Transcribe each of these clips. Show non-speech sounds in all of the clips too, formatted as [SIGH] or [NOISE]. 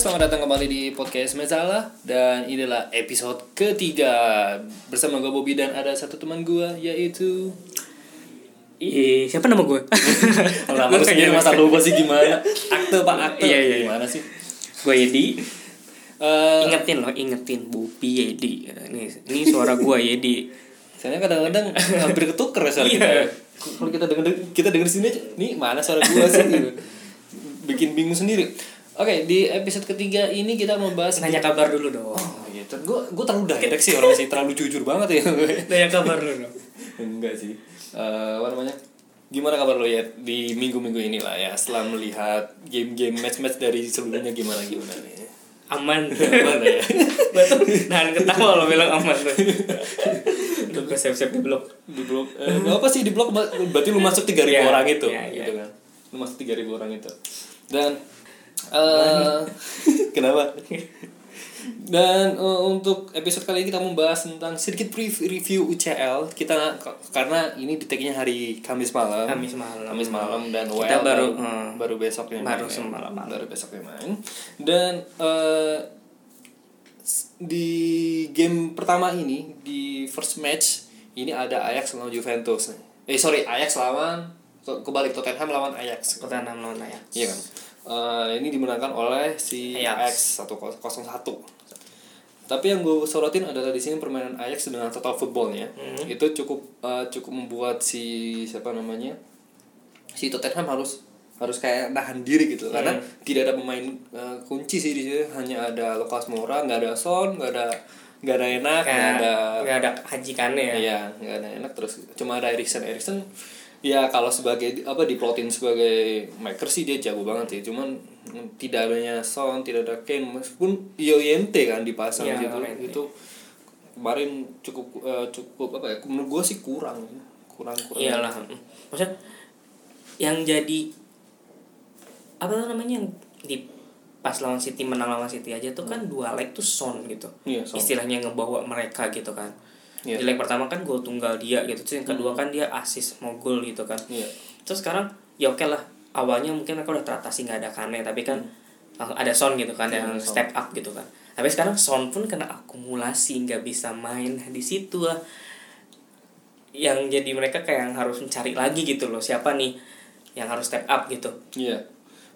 Selamat datang kembali di podcast Mezalah Dan inilah episode ketiga Bersama gue Bobby dan ada satu teman gue Yaitu Ih, siapa nama gue? [LAUGHS] Lama lu sendiri masa lupa sih gimana Akte pak akte Iya, iya, iya. Gimana sih gue Yedi. Eh, Ingetin loh, ingetin Bupi Yedi. Ini, ini suara gue Yedi. Soalnya kadang-kadang [LAUGHS] hampir ketuker ya suara Iya. kita Kalau kita denger, kita denger sini aja Nih mana suara gue sih gitu. [LAUGHS] Bikin bingung sendiri Oke, di episode ketiga ini kita mau bahas Nanya kabar dulu dong. Oh gitu, gue gue terlalu direct sih orang sih terlalu jujur banget ya Nanya kabar dulu dong. Enggak sih. Eh apa namanya? Gimana kabar lo ya di minggu-minggu ini lah ya setelah melihat game-game match-match dari sebelumnya gimana gimana nih? Aman. [LAUGHS] Gimana ya? Betul. Nahan ketawa lo bilang aman tuh. Udah gue siap-siap di blok. Di blog eh, nggak apa sih di blog ba- berarti lu masuk 3000 Iya, orang itu iya, iya. gitu kan. Lu masuk 3000 orang itu. Dan eh [LAUGHS] kenapa? Dan eh, untuk episode kali ini kita membahas tentang sedikit review UCL kita karena ini di tag-nya hari Kamis malam. Kamis malam. Kamis malam dan Kita baru, baru eh, baru besoknya baru main. semalam malam. baru besoknya main dan s- di game pertama ini di first match ini ada Ajax lawan Juventus eh sorry Ajax lawan ke- kebalik Tottenham lawan Ajax Tottenham lawan Ajax. iya kan Eh, ini dimenangkan oleh si Ajax. Ajax 101 tapi yang gue sorotin adalah di sini permainan Ajax dengan total footballnya. Hmm. itu cukup eh, cukup membuat si siapa namanya si Tottenham harus harus kayak nahan diri gitu. Karena tidak ada pemain eh, kunci sih di sini. Hanya ada Lucas Moura nggak ada Son nggak ada nggak ada enak nggak ada nggak ada hajikannya ya. Iya, nggak ada enak. Terus cuma ada Erikson Erikson ya kalau sebagai apa diplotin sebagai maker sih dia jago banget sih cuman tidak adanya Son tidak ada Kane meskipun Ioyente kan dipasang Iya, gitu Llorente. itu kemarin cukup eh, cukup apa ya menurut gua sih kurang kurang kurang Iyalah. Maksudnya yang jadi apa tuh namanya yang di pas lawan City menang lawan City aja tuh kan dua leg tuh son gitu. Iya, Son. Istilahnya ngebawa mereka gitu kan. Iya. Di leg pertama kan gol tunggal dia gitu. Terus yang kedua kan dia asis mau gol gitu kan. Iya. Terus sekarang ya oke lah. Awalnya mungkin mereka udah teratasi nggak ada Kane tapi kan langsung ada Son gitu kan Iya, yang Son. step up gitu kan. Tapi sekarang Son pun kena akumulasi nggak bisa main di situ lah yang jadi mereka kayak yang harus mencari lagi gitu loh siapa nih yang harus step up gitu iya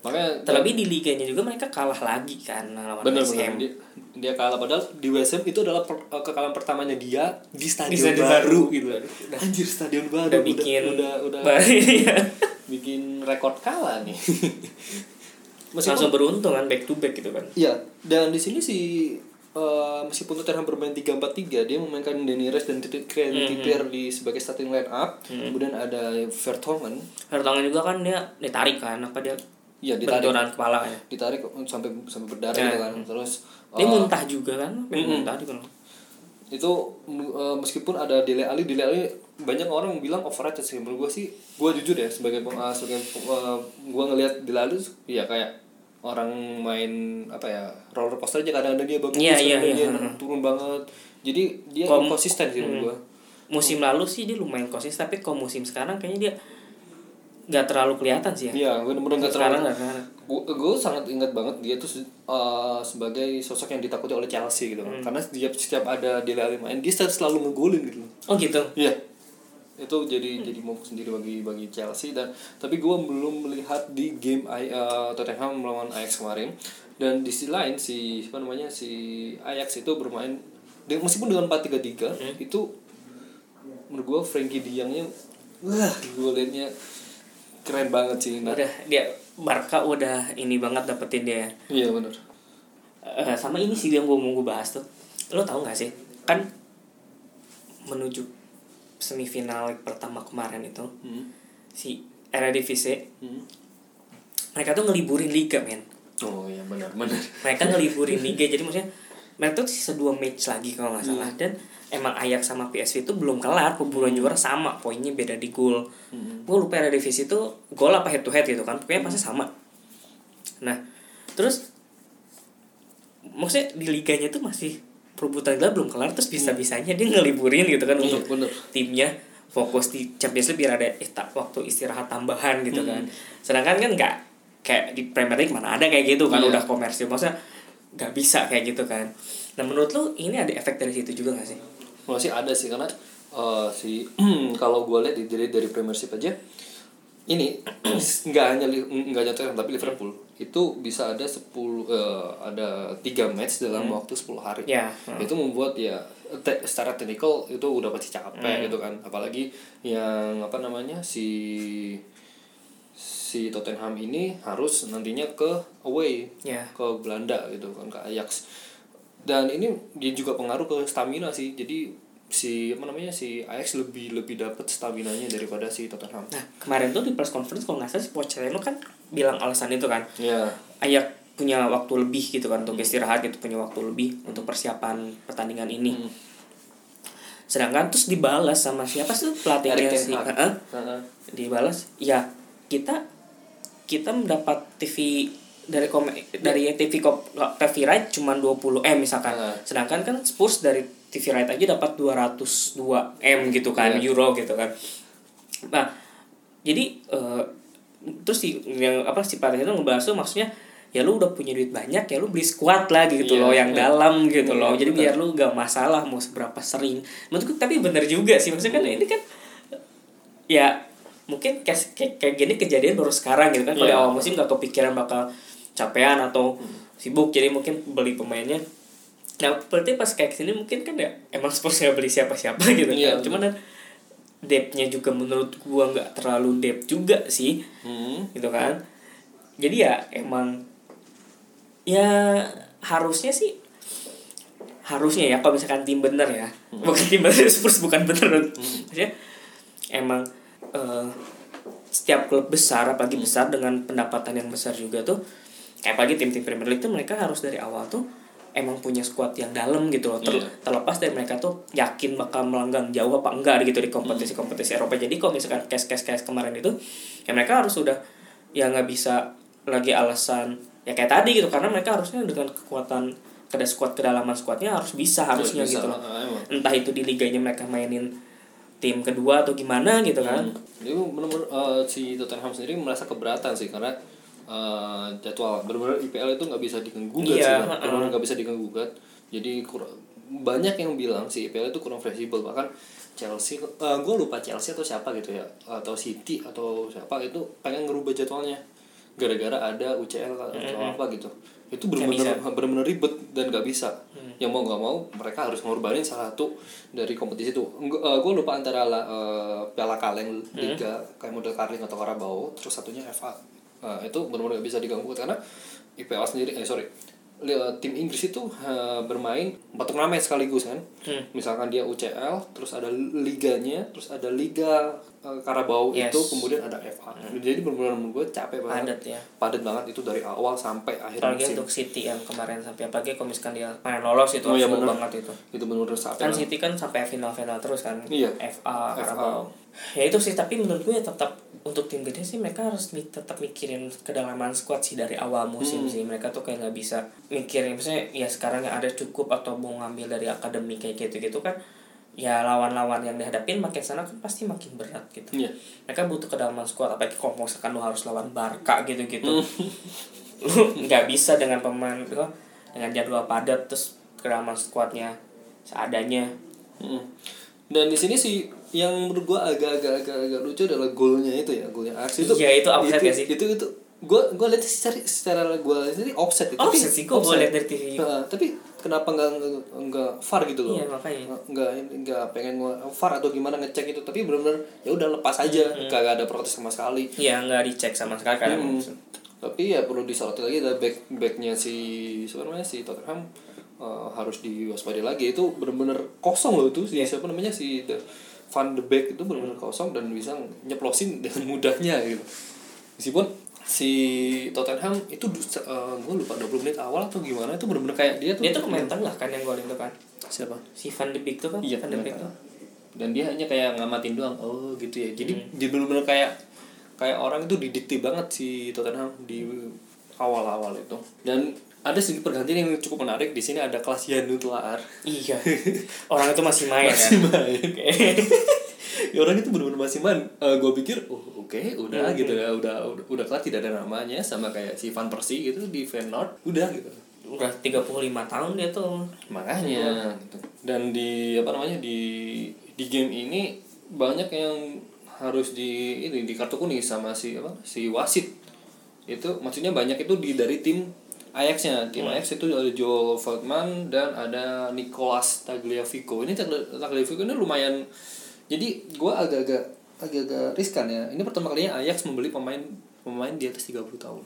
makanya terlebih di liganya juga mereka kalah lagi kan lawan bener West dia, dia kalah. Padahal di West Ham itu adalah per- eh, kekalahan pertamanya dia di stadion, stadion baru, baru. gitu. Anjir stadion baru. Udah bikin udah udah, [LAUGHS] Iya. bikin rekor kalah nih. [LAUGHS] Langsung beruntung kan back to back gitu kan. Iya, dan di sini si eh, meskipun Tottenham bermain 3-4-3, dia memainkan Rest dan Trent Trippier di sebagai starting line up. Kemudian ada Vertonghen, Vertonghen juga kan dia ditarik kan apa dia Iya, ditarik. benturan kepala ya ditarik sampai sampai berdarah Ya. gitu kan. Terus dia eh, muntah juga kan Apa yang muntah kan itu eh, meskipun ada Dele Ali, Dele Ali banyak orang bilang overrated sih. Menurut gue sih, gue jujur ya sebagai eh, sebagai uh, gue ngelihat Dele Ali ya kayak orang main apa ya roller coaster aja kadang-kadang dia bagus, iya, kadang-kadang iya. dia turun banget. Jadi dia Kom- konsisten sih menurut gue. musim lalu sih dia lumayan konsisten tapi kalau musim sekarang kayaknya dia nggak terlalu kelihatan sih ya Iya, bener-bener nggak terlalu. Gue sangat ingat banget dia tuh uh, sebagai sosok yang ditakuti oleh Chelsea gitu kan. Karena setiap setiap ada Dele Ali main, dia selalu ngegolin gitu. oh gitu Iya. Itu jadi jadi momok sendiri bagi bagi Chelsea dan tapi gue belum melihat di game I- uh, Tottenham melawan Ajax kemarin dan di sisi lain si apa namanya si Ajax itu bermain meskipun dengan 4-3-3 itu menurut gue Frankie De Jongnya wah gue liatnya keren banget sih nah, udah dia Barca udah ini banget dapetin dia. Iya benar Eh, sama ini sih yang gue mau gue bahas tuh. Lo tau gak sih? Kan menuju semifinal pertama kemarin itu hmm. si Eredivisie Hmm. mereka tuh ngeliburin liga men. Oh iya benar benar mereka ngeliburin liga jadi maksudnya mereka tuh sisa dua match lagi kalau nggak salah. Dan emang Ajax sama PSV itu belum kelar pemburuan juara sama poinnya beda di gol gue lupa Eredivisie itu gol apa head to head gitu kan pokoknya pasti sama. Nah terus maksudnya di liganya tuh masih perebutan gelar belum kelar terus bisa bisanya dia ngeliburin gitu kan Iya, untuk bener. timnya fokus di Champions League biar ada waktu istirahat tambahan gitu kan. Sedangkan kan nggak kayak di Premier League mana ada kayak gitu kan Iya. udah komersil. Maksudnya nggak bisa kayak gitu kan. Nah menurut lu ini ada efek dari situ juga gak sih? Masih ada sih karena eh, si [CLEARS THROAT] kalau gue lihat dari dari Premiership aja ini [CLEARS THROAT] nggak hanya nggak hanya Tottenham tapi Liverpool itu bisa ada 10 eh, ada tiga match dalam waktu 10 hari. Ya, itu membuat ya te- secara teknikal itu udah pasti capek Hmm. gitu kan. Apalagi yang apa namanya si si Tottenham ini harus nantinya ke away ya ke Belanda gitu kan ke Ajax dan ini dia juga pengaruh ke stamina sih jadi si apa namanya si Ajax lebih lebih dapat stamina nya daripada si Tottenham nah kemarin tuh di press conference kalau nggak salah si Pochettino kan bilang alasan itu kan ya Ayak punya waktu lebih gitu kan untuk istirahat gitu punya waktu lebih untuk persiapan pertandingan ini Hmm. sedangkan terus dibalas sama siapa sih pelatihnya si. Heeh. Heeh. dibalas ya kita kita mendapat TV dari kom dari TV kop TV right cuma 20 m misalkan Nah. sedangkan kan Spurs dari TV right aja dapat 202 m gitu kan Iya. euro gitu kan nah jadi eh, terus si yang apa si pelatih itu ngebahas tuh maksudnya ya lu udah punya duit banyak ya lu beli squad lah gitu Iya, loh yang iya. dalam gitu Iya, loh jadi betul. biar lu gak masalah mau seberapa sering menurutku tapi bener juga sih maksudnya kan ini kan ya mungkin kayak, kayak, kayak gini kejadian baru sekarang gitu kan. Kalau Iya. awal musim gak kepikiran bakal capean atau sibuk jadi mungkin beli pemainnya. Nah berarti pas kayak sini mungkin kan ya emang Spurs gak beli siapa-siapa [LAUGHS] gitu Iya, kan. Cuman kan depthnya juga menurut gua nggak terlalu depth juga sih. Hmm. gitu kan. Jadi ya emang ya harusnya sih harusnya ya kalau misalkan tim bener ya. Bukan tim bener [LAUGHS] Spurs bukan bener. Maksudnya emang eh, setiap klub besar apalagi besar dengan pendapatan yang besar juga tuh kayak apalagi tim-tim Premier League tuh mereka harus dari awal tuh emang punya squad yang dalam gitu loh. Ter- Iya. terlepas dari mereka tuh yakin bakal melanggang jauh apa enggak gitu di kompetisi-kompetisi Eropa. Jadi kalau misalkan case-case kemarin itu ya mereka harus sudah ya nggak bisa lagi alasan ya kayak tadi gitu karena mereka harusnya dengan kekuatan kada squad kedalaman squadnya harus bisa harusnya Bisa, gitu loh. ah, entah itu di liganya mereka mainin tim kedua atau gimana gitu kan? Jadi benar-benar eh, si Tottenham sendiri merasa keberatan sih karena eh, jadwal benar-benar IPL itu nggak bisa diganggu-gugat Iya, sih, kan. benar-benar nggak bisa diganggu-gugat. Jadi kurang banyak yang bilang si IPL itu kurang fleksibel. Bahkan Chelsea, gue lupa Chelsea atau siapa gitu ya atau City atau siapa itu pengen ngerubah jadwalnya. Gara-gara ada UCL atau apa gitu. Itu benar-benar benar-benar ribet dan nggak bisa yang mau nggak mau mereka harus ngorbanin salah satu dari kompetisi itu. Gue lupa antara eh, piala kaleng liga kayak model karling atau karabau terus satunya FA Nah, itu benar-benar nggak bisa diganggu karena IPL sendiri eh sorry tim Inggris itu eh, bermain empat turnamen sekaligus kan Hmm. misalkan dia UCL terus ada liganya terus ada liga eh, Karabau Yes. itu kemudian ada FA jadi benar-benar menurut gue capek banget padat ya padat banget itu dari awal sampai akhir apalagi musim untuk City yang kemarin sampai apalagi kalau misalkan dia main lolos itu Oh, full bener. banget itu itu benar-benar capek kan. City kan sampai final-final terus kan Iya. FA FA. Carabao ya itu sih tapi menurut gue ya tetap untuk tim gede sih mereka harus mi- tetap mikirin kedalaman squad sih dari awal musim Hmm. sih mereka tuh kayak nggak bisa mikirin misalnya ya sekarang yang ada cukup atau mau ngambil dari akademi kayak gitu gitu kan ya lawan-lawan yang dihadapin makin sana kan pasti makin berat gitu Iya. mereka butuh kedalaman squad apalagi kalau misalkan lu harus lawan Barca gitu-gitu Hmm. [LAUGHS] lu nggak bisa dengan pemain apa, dengan jadwal padat terus kedalaman squadnya seadanya Mm. Dan di sini sih yang menurut gua agak-agak agak lucu adalah golnya itu ya, golnya Ajax itu. Iya, itu offside itu, ya sih? Itu itu gua gua lihat secara secara lihat sendiri offset itu. Offset sih, gua offset. lihat dari TV. Heeh, tapi kenapa nggak nggak VAR gitu loh? Iya, makanya. Nggak nggak pengen VAR atau gimana ngecek itu, tapi benar-benar ya udah lepas aja, Hmm. kagak ada protes sama sekali. Iya nggak dicek sama sekali kan Hmm. Tapi ya perlu disoroti lagi ada back backnya si siapa namanya si Tottenham eh, harus diwaspadai lagi itu benar-benar kosong loh itu si Iya. siapa namanya si The, Van de Beek itu benar-benar kosong dan bisa nyeplosin [LAUGHS] dengan mudahnya gitu. Meskipun si Tottenham itu uh, gue lupa 20 menit awal atau gimana itu benar-benar kayak dia tuh dia tuh pemain tengah kan yang golin tuh kan siapa? si Van de Beek tuh kan Iya, Van de Beek tuh. Dan dia hanya kayak ngamatin doang. Oh, gitu ya. Jadi Hmm. dia benar-benar kayak kayak orang itu didikti banget si Tottenham di awal-awal itu. Dan ada sedikit pergantian yang cukup menarik di sini ada kelas Yanu Telaar. iya. [LAUGHS] Orang itu masih main Masih ya main. [LAUGHS] ya orang itu benar-benar masih main. gue pikir, oh oke oke. udah gitu ya. Udah udah udah kelar tidak ada namanya sama kayak si Van Persie gitu di Feyenoord udah gitu. Udah 35 tahun dia tuh. Makanya gitu. dan di apa namanya di di game ini banyak yang harus di ini di kartu kuning sama si apa si wasit. Itu maksudnya banyak itu di dari tim Ajax-nya. Tim Ajax itu ada Joel Feldman dan ada Nicolas Tagliafico. Ini Tagli- Tagliafico ini lumayan jadi gua agak-agak agak-agak riskan ya. Ini pertama kalinya Ajax membeli pemain pemain di atas 30 tahun.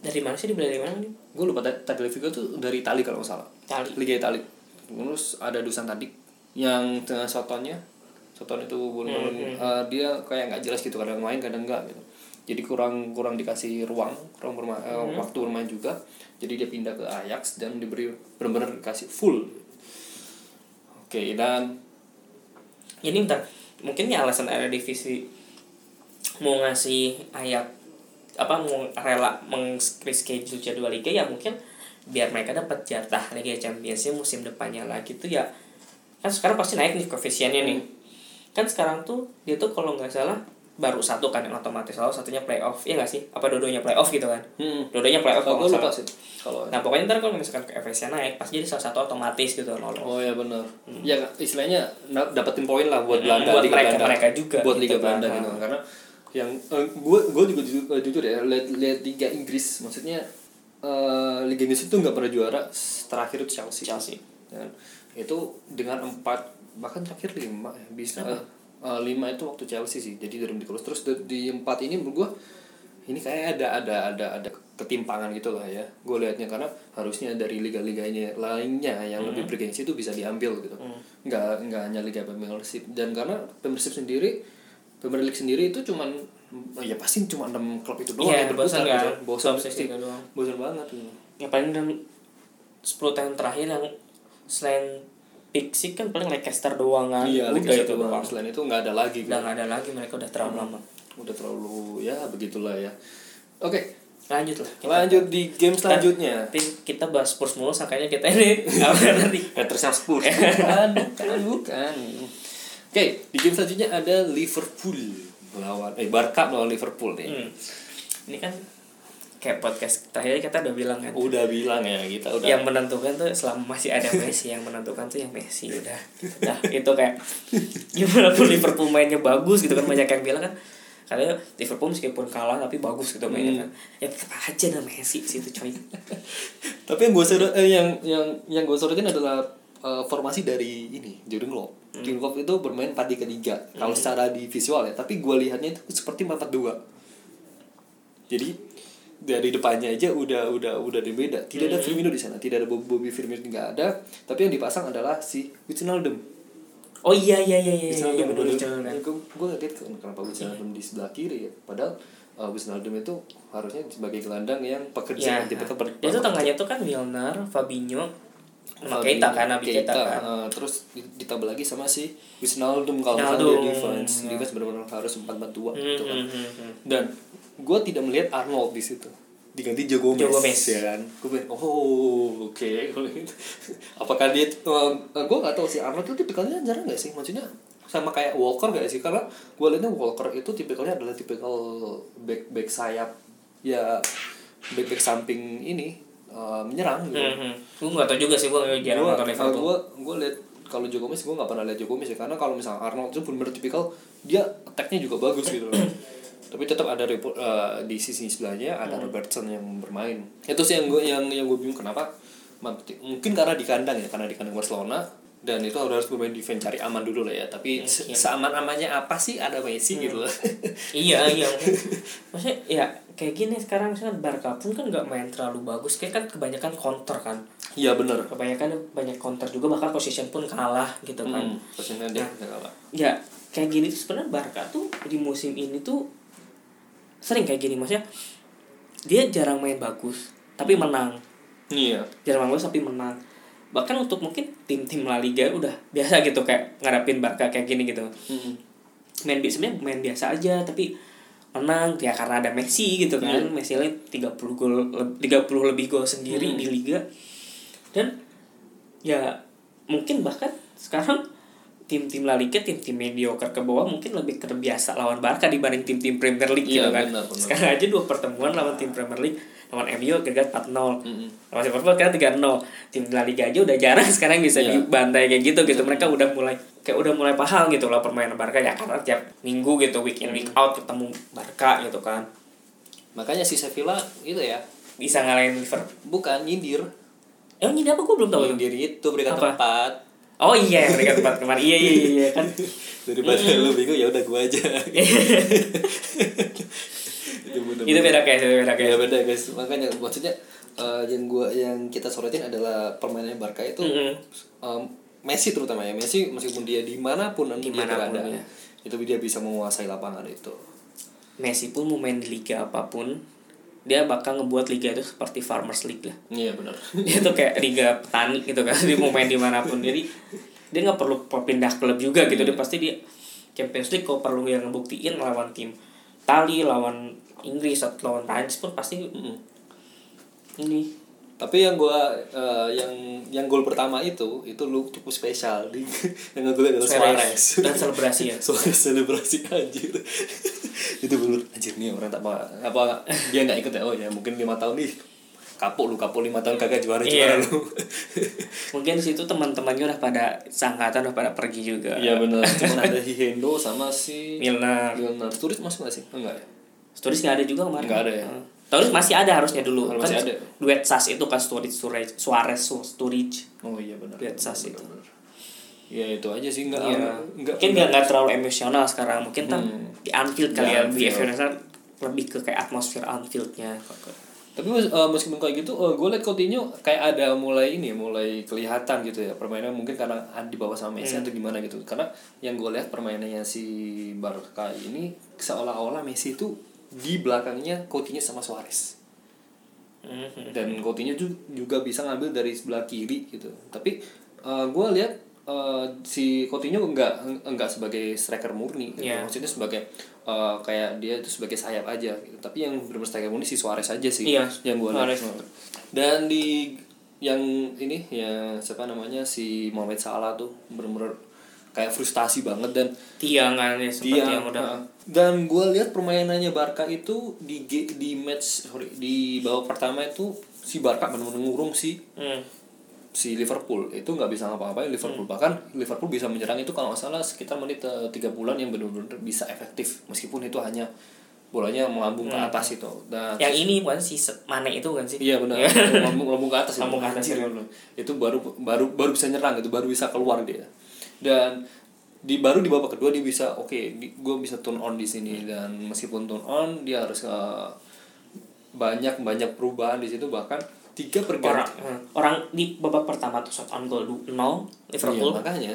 Dari mana sih dibeli dari mana nih gue lupa Ta- Tagliafico tuh dari Itali kalau nggak salah. Itali. Liga Itali. Terus ada Dusan Tadi yang tengah Sotonnya. Soton itu belum eh, dia kayak nggak jelas gitu kadang main kadang enggak gitu. Jadi kurang kurang dikasih ruang kurang berma- eh, waktu bermain juga jadi dia pindah ke Ajax dan diberi benar-benar dikasih full. Oke dan ini bentar. Mungkin ya alasan ada divisi mau ngasih ayat apa mau rela meng-reschedule jadwal liga ya mungkin biar mereka dapat jatah Liga Championsnya musim depannya lagi tuh ya. Kan sekarang pasti naik nih koefisiennya nih. Kan sekarang tuh dia tuh kalau nggak salah baru satu kan yang otomatis lalu satunya playoff ya nggak sih apa dua-duanya playoff gitu kan hmm, dua-duanya playoff kalau lupa sih kalau nah pokoknya ntar kalau misalkan koefisiennya naik pasti jadi salah satu otomatis gitu lolos Oh ya benar. Ya istilahnya dapetin poin lah buat Hmm, Belanda buat Liga mereka- Belanda. mereka juga buat gitu Liga kan. Belanda gitu kan. karena yang gue gue juga jujur, eh, jujur ya lihat lihat Liga Inggris maksudnya eh, Liga Inggris itu nggak pernah juara terakhir itu Chelsea. Chelsea. Dan itu dengan empat bahkan terakhir lima ya bisa eh, lima itu waktu Chelsea sih jadi dari terus terus di, di empat ini menurut gue ini kayak ada ada ada ada ketimpangan gitu lah ya. Gue liatnya karena harusnya dari liga-liganya lainnya yang lebih bergengsi itu bisa diambil gitu. Nggak nggak hanya liga Premiership dan karena Premiership sendiri Premier League sendiri itu cuman ya pasti cuma enam klub itu doang Iya, yang bosan berputar kan? gitu. bosan bosan banget. gitu. ya paling dalam 10 tahun terakhir yang selain Pixie kan paling Leicester doang kan? Iya udah liga itu itu doang. Selain itu nggak ada lagi gitu. udah nggak ada lagi mereka udah terlalu lama. Udah terlalu ya begitulah ya. Oke. Lanjut lah kita, lanjut di game selanjutnya. nanti kita bahas Spurs mulu sakanya kita ini. [LAUGHS] Nanti? Hatersnya Spurs. Bukan bukan bukan. Oke di game selanjutnya ada Liverpool melawan eh Barca melawan Liverpool nih. Hmm. ini kan kayak podcast terakhir kita udah bilang kan. Udah bilang ya kita udah yang menentukan tuh selama masih ada Messi yang menentukan tuh yang Messi udah. Udah itu kayak [LAUGHS] gimana pun Liverpool mainnya bagus gitu kan banyak yang bilang kan. Katanya Liverpool meskipun kalah tapi bagus gitu mainnya kan. Ya tetap aja ada Messi situ coy. [LAUGHS] Tapi yang gue sorot eh, yang yang yang gue sorotin adalah eh, formasi dari ini Jurgen Klopp. Jurgen Klopp itu bermain 4 3 3 kalau secara di visual ya. Tapi gue lihatnya itu seperti 4 4 2 jadi dari depannya aja udah udah udah berbeda tidak ada Firmino di sana tidak ada Bobby, Firmino nggak ada. Tapi yang dipasang adalah si Wijnaldum. Oh iya iya iya iya iya, Wijnaldum iya bener, dulu. Bener, bener. gue kaget kan kenapa Wijnaldum di sebelah kiri ya. Padahal uh, Wijnaldum itu harusnya sebagai gelandang yang ya pekerja tipikal ber- itu tengahnya tuh kan Milner Fabinho sama Keita kan Nabi Keita kan. uh, terus ditambah lagi sama si Wijnaldum. Kalau misalnya dia defense ya. defense benar-benar harus 4 4 2 Hmm, gitu kan. hmm, hmm, hmm. dan gue tidak melihat Arnold di situ. Diganti Joe Gomez, Joe Gomez. ya kan? Gue bilang oh oke. Gitu. [LAUGHS] apakah dia uh, gue nggak tahu sih Arnold itu tipikalnya jarang nggak sih? Maksudnya sama kayak Walker gak sih? Karena gue lihatnya Walker itu tipikalnya adalah tipikal back back sayap ya back back samping ini uh, menyerang gitu. Hmm, hmm. gue nggak tau juga sih gue jarang gua, nonton Liverpool. gue gue lihat kalau Joe Gomez gue nggak pernah lihat Joe Gomez ya. Karena kalau misalnya Arnold itu benar-benar tipikal dia attacknya juga bagus gitu loh tapi tetap ada eh, di sisi sebelahnya ada Robertson yang bermain. Itu sih yang gue yang yang gue bingung kenapa mungkin karena di kandang ya karena di kandang Barcelona. Dan itu harus bermain defense cari aman dulu lah ya. Tapi se- seaman amannya apa sih ada Messi gitu loh. [LAUGHS] Iya iya. Maksudnya ya kayak gini sekarang misalkan Barca pun kan nggak main terlalu bagus. Kayak kan kebanyakan counter kan. Iya benar kebanyakan banyak counter juga bahkan position pun kalah gitu kan. Hmm, posisinya dia dia kalah. ya kayak gini tuh sebenarnya Barca tuh di musim ini tuh sering kayak gini maksudnya dia jarang main bagus tapi menang. Iya. Jarang main bagus tapi menang. Bahkan untuk mungkin tim-tim La Liga udah biasa gitu kayak ngadapin Barca kayak gini gitu. Hmm. main bi- sebenarnya main biasa aja tapi menang ya karena ada Messi gitu kan. Messi ini 30 gol le- 30 lebih gol sendiri Hmm. di liga. Dan ya mungkin bahkan sekarang tim-tim La Liga tim-tim mediocre ke bawah mungkin lebih terbiasa lawan Barca dibanding tim-tim Premier League Iya, gitu kan. benar, benar. Sekarang aja dua pertemuan lawan tim Premier League lawan MU gagal 4-0. Mm-mm. Lawan Liverpool kan 3-0. Tim La Liga aja udah jarang [LAUGHS] sekarang bisa Iya. dibantai kayak gitu gitu. Mereka udah mulai kayak udah mulai paham gitu lah permainan Barca ya karena tiap minggu gitu week in week out ketemu Barca gitu kan. Makanya si Sevilla itu ya Bisa ngalahin Liverpool. bukan nyindir. Eh ini apa gue belum tahu. Nyindir itu berikan Apa? tempat. Oh iya yang mereka tempat kemarin. Iya iya iya, iya kan. Daripada lu bingung ya udah gua aja. [LAUGHS] itu bener itu beda case, itu beda Ya case. beda guys. Makanya maksudnya eh, yang gua yang kita sorotin adalah permainan Barca itu Mm-mm. em, Messi terutama ya Messi meskipun dia di mana pun dia Di mana pun, berada ya. itu dia bisa menguasai lapangan itu. Messi pun mau main di liga apa pun dia bakal ngebuat liga itu seperti Farmers League lah Iya benar. [LAUGHS] dia tuh kayak liga petani gitu kan dia mau main di mana pun jadi dia nggak perlu pindah klub juga gitu dia pasti dia Champions League kalau perlu yang ngebuktiin lawan tim Tali lawan Inggris atau lawan Prancis pun pasti Mm-mm. ini Tapi yang gua eh, yang yang gol pertama itu itu lu cukup spesial di [LAUGHS] yang ngegolnya adalah Suarez. dan selebrasi ya [LAUGHS] Suarez selebrasi anjir. [LAUGHS] itu bener anjir nih orang tak apa apa dia nggak ikut ya oh ya mungkin lima tahun nih kapok lu kapok lima tahun kagak juara juara Iya. lu. mungkin situ teman-temannya udah pada sangkatan udah pada pergi juga Iya benar. Cuman ada Hihendo sama si Milner Milner. Turis masuk nggak sih? Enggak ya? Stories nggak ada juga kemarin Nggak ada ya? Hmm. Stories masih ada harusnya dulu kan masih ada. duet sas itu kan Sturridge Suarez Suarez Sturridge Oh iya benar. Lihat sas itu. Ya itu aja sih enggak Iya. enggak mungkin nggak nggak terlalu emosional sekarang mungkin kan Hmm. di Anfield kali ya di lebih ke kayak atmosfer Anfieldnya Tapi eh, meskipun kayak gitu, gue liat Coutinho kayak ada mulai ini, ya, mulai kelihatan gitu ya permainan mungkin karena di bawah sama Messi atau gimana gitu. Karena yang gue lihat permainannya si Barca ini seolah-olah Messi itu di belakangnya Coutinho sama Suarez. Mhm. dan Coutinho ju- juga bisa ngambil dari sebelah kiri gitu tapi gue lihat eh, si Coutinho enggak enggak sebagai striker murni gitu. Iya. maksudnya sebagai eh, kayak dia itu sebagai sayap aja gitu. tapi yang benar striker murni si Suarez aja sih Iya, yang gue lihat Suarez. dan di yang ini ya siapa namanya si Mohamed Salah tuh benar-benar kayak frustasi banget dan tiang kan ya seperti dia yang udah uh, dan gue lihat permainannya Barca itu di di match sorry di babak pertama itu si Barca benar-benar ngurung si Hmm. si Liverpool itu nggak bisa ngapa-ngapain Liverpool bahkan Liverpool bisa menyerang itu kalau nggak salah sekitar menit eh, tiga bulan yang benar-benar bisa efektif meskipun itu hanya bolanya melambung ke atas itu dan yang ini bukan si Mane itu kan sih Iya benar. [LAUGHS] Lambung, lambung ke atas. itu. Ke atas, ya. Itu baru baru baru bisa nyerang itu, baru bisa keluar dia. Dan di baru di babak kedua dia bisa oke, gue bisa turn on di sini dan meskipun turn on dia harus eh, banyak banyak perubahan di situ bahkan tiga orang pergantian. hmm. orang di babak pertama tuh shot on goal 0 Liverpool Iya, makanya.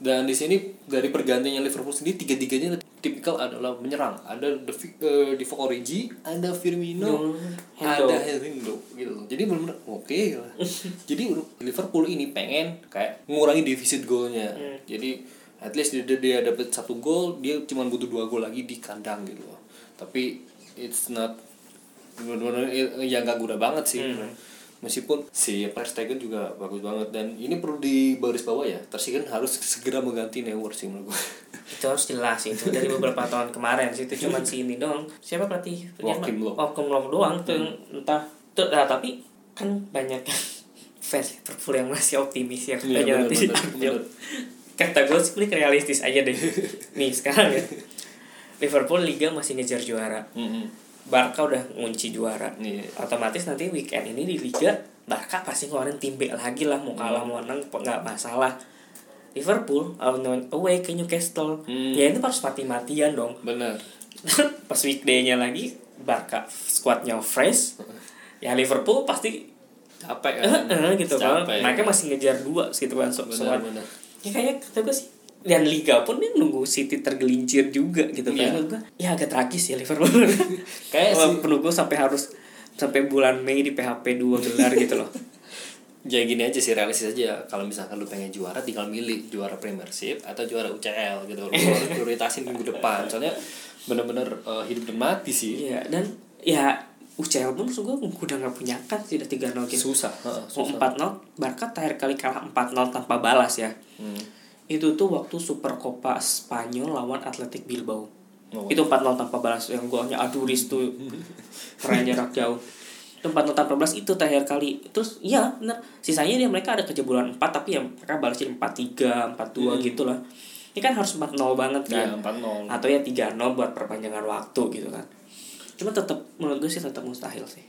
Dan di sini dari pergantiannya Liverpool sendiri tiga-tiganya tipikal adalah menyerang. Ada De Vi- eh, Divock Origi, ada Firmino, Hmm, ada Hendo gitu. Jadi benar-benar oke lah. [LAUGHS] Jadi Liverpool ini pengen kayak ngurangi defisit golnya. Hmm. Jadi at least dia, dia dapat satu gol, dia cuma butuh dua gol lagi di kandang gitu loh. Tapi it's not benar-benar eh, yang gak guna banget sih. Hmm. Meskipun si Ter Stegen juga bagus banget dan ini perlu di baris bawah ya. Ter Stegen harus segera mengganti Neuer sih menurut gue. [LAUGHS] itu harus jelas itu dari beberapa tahun kemarin sih itu cuma si ini doang siapa pelatih Joachim Low. Joachim Low doang tuh entah tuh nah, tapi kan banyak [LAUGHS] fans Liverpool yang masih optimis ya katanya bener, nanti bener, diambil. bener. Kata gue sih paling realistis aja deh. Nih sekarang ya. Liverpool Liga masih ngejar juara. Barca udah ngunci juara. Iya. otomatis nanti weekend ini di Liga Barca pasti ngeluarin tim B lagi lah. Mau kalah mau menang nggak masalah. Liverpool lawan away ke Newcastle. Hmm. ya itu harus mati-matian dong. Benar. [LAUGHS] pas weekday-nya lagi Barca squadnya fresh. Ya Liverpool pasti Capek kan. eh gitu kan. Mereka masih ngejar dua gitu kan so, Benar, soal- benar. Ya kayaknya kata gue sih dan Liga pun dia nunggu City tergelincir juga gitu kan Iya. Gue, ya agak tragis ya Liverpool [LAUGHS] Kayak sih- penunggu sampai harus sampai bulan Mei di PHP 2 gelar gitu loh [LAUGHS] Ya gini aja sih realistis aja kalau misalkan lu pengen juara tinggal milih juara Premiership atau juara UCL gitu. Lu harus [LAUGHS] prioritasin minggu depan. Soalnya bener-bener eh, hidup dan mati sih. iya dan ya UCL pun maksud gue udah gak punya kan sudah 3-0 gitu Susah, Mau susah. 4-0 Barca terakhir kali kalah 4-0 tanpa balas ya Hmm. Itu tuh waktu Super Copa Spanyol lawan Athletic Bilbao. Oh. Itu 4-0 tanpa balas yang golnya Aduris tuh keren jarak jauh. Itu 4-0 tanpa balas itu terakhir kali. Terus iya bener sisanya dia mereka ada kejebolan 4 tapi ya mereka balasin 4-3, 4-2 gitu lah. Ini kan harus 4-0 banget kan. Iya, 4-0. Atau ya 3-0 buat perpanjangan waktu gitu kan. Cuma tetap menurut gue sih tetap mustahil sih.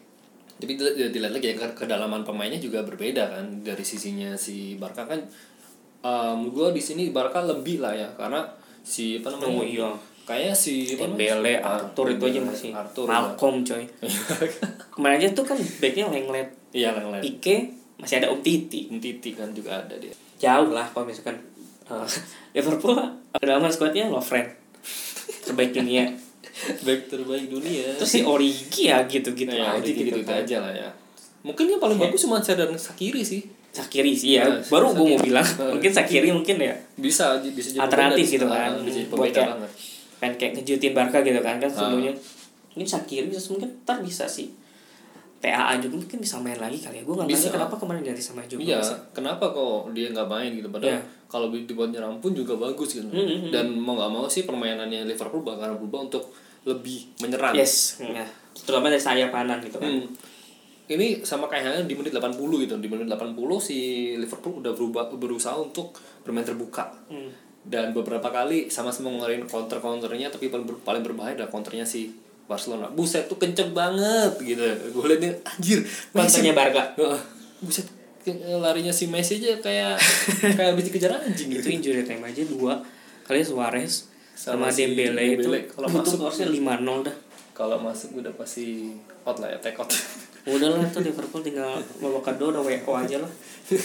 Tapi dil- dil- dilihat lagi ya ke- kedalaman pemainnya juga berbeda kan dari sisinya si Barca kan um, gue di sini Barca lebih lah ya karena si apa namanya Oh iya. kayak si? Dembele, Arthur itu aja masih Arthur Malcolm coy. [LAUGHS] Kemarin aja tuh kan backnya Lenglet, iya lain Pique, masih ada Om Titi. Titi kan juga ada dia Jauh lah kalau misalkan eh, [LAUGHS] Liverpool kedalaman squadnya Lovren terbaik dunia. [LAUGHS] back terbaik dunia. Terus si Origi ya gitu-gitu ya aja gitu, gitu, gitu aja lah ya. Mungkin yang paling bagus cuma Sadar Sakiri sih. Sakiri sih ya, Nah, baru gue mau bilang. Mungkin Sakiri mungkin ya. Bisa bisa jadi alternatif gitu kan. bisa jadi buat kayak pengen kayak ngejutin Barca gitu kan kan sebelumnya. Ini Sakiri bisa mungkin ntar bisa sih TAA juga mungkin bisa main lagi kali ya gue nggak ngerti kenapa kemarin dari sama juga Iya, bisa. kenapa kok dia nggak main gitu? Padahal Iya. kalau dibuat nyerang pun juga bagus gitu. Hmm, hmm. Dan mau nggak mau sih permainannya Liverpool bakal berubah untuk lebih menyerang. yes ya. terutama dari sayap kanan gitu kan Hmm. Ini sama kayak halnya di menit 80 gitu. Di menit 80 si Liverpool udah berubah berusaha untuk bermain terbuka. Hmm. Dan beberapa kali sama-sama ngeluarin counter-counternya tapi paling, ber- paling berbahaya adalah counternya si Barcelona. Buset tuh kenceng banget gitu. Gue liatnya anjir. Counternya Barca. Buset ke- larinya si Messi aja kayak [LAUGHS] kayak habis dikejar anjing itu gitu. injury time aja dua kali Suarez sama, Sama si Dembele, Dembele. itu Kalau itu masuk harusnya 5-0 dah Kalau masuk udah pasti out lah ya, take out. [LAUGHS] udah lah tuh Liverpool tinggal babak kedua udah WO aja lah [LAUGHS]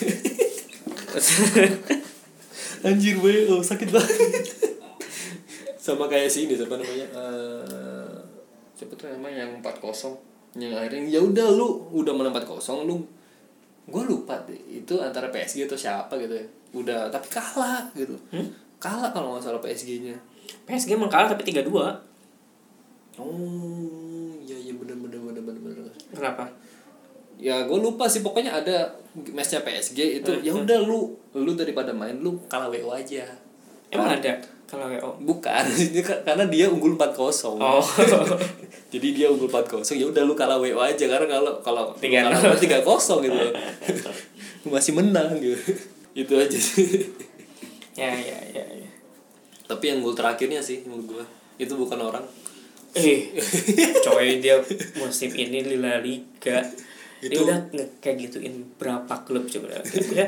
Anjir oh, sakit banget. Sama kayak si ini siapa namanya? Eh siapa tuh namanya yang 4-0 yang akhirnya ya udah lu udah menang 4-0 lu gue lupa deh itu antara PSG atau siapa gitu ya. Udah tapi kalah gitu. Kalah kalau nggak salah PSG-nya PSG emang kalah tapi 3-2 oh iya iya bener bener bener bener bener. Kenapa? ya gue lupa sih pokoknya ada matchnya PSG itu ya udah lu lu daripada main lu kalah WO aja. Emang ada kalau WO? bukan [LAUGHS] karena dia unggul 4-0 oh [LAUGHS] jadi dia unggul 4-0 ya udah lu kalah WO aja karena kalau kalau Tiga kalah nol. tiga kosong gitu loh. [LAUGHS] masih menang gitu itu aja sih ya ya ya, ya. tapi yang gol terakhirnya sih menurut gue itu bukan orang eh coy dia musim ini di La Liga dia Itu- udah nge- kayak gituin berapa klub coba dia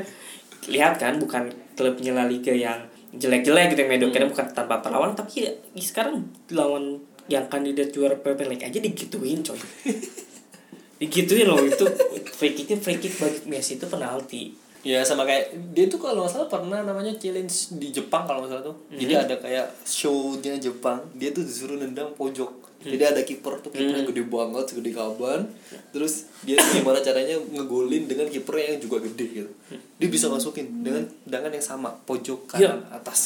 lihat kan bukan klubnya La Liga yang jelek-jelek gitu yang mediocre bukan tanpa perlawan tapi ya, sekarang lawan yang kandidat juara Premier League aja digituin coy. [LAUGHS] Digituin loh itu free kicknya free kick bagi Messi itu penalti ya sama kayak dia tuh kalau nggak salah pernah namanya challenge di Jepang kalau nggak salah tuh. Jadi ada kayak show-nya Jepang dia tuh disuruh nendang pojok. Jadi ada kiper tuh kipernya gede banget segede kaban. Terus dia tuh gimana caranya ngegolin dengan kiper yang juga gede gitu. Dia bisa masukin dengan dengan yang sama pojok kanan atas.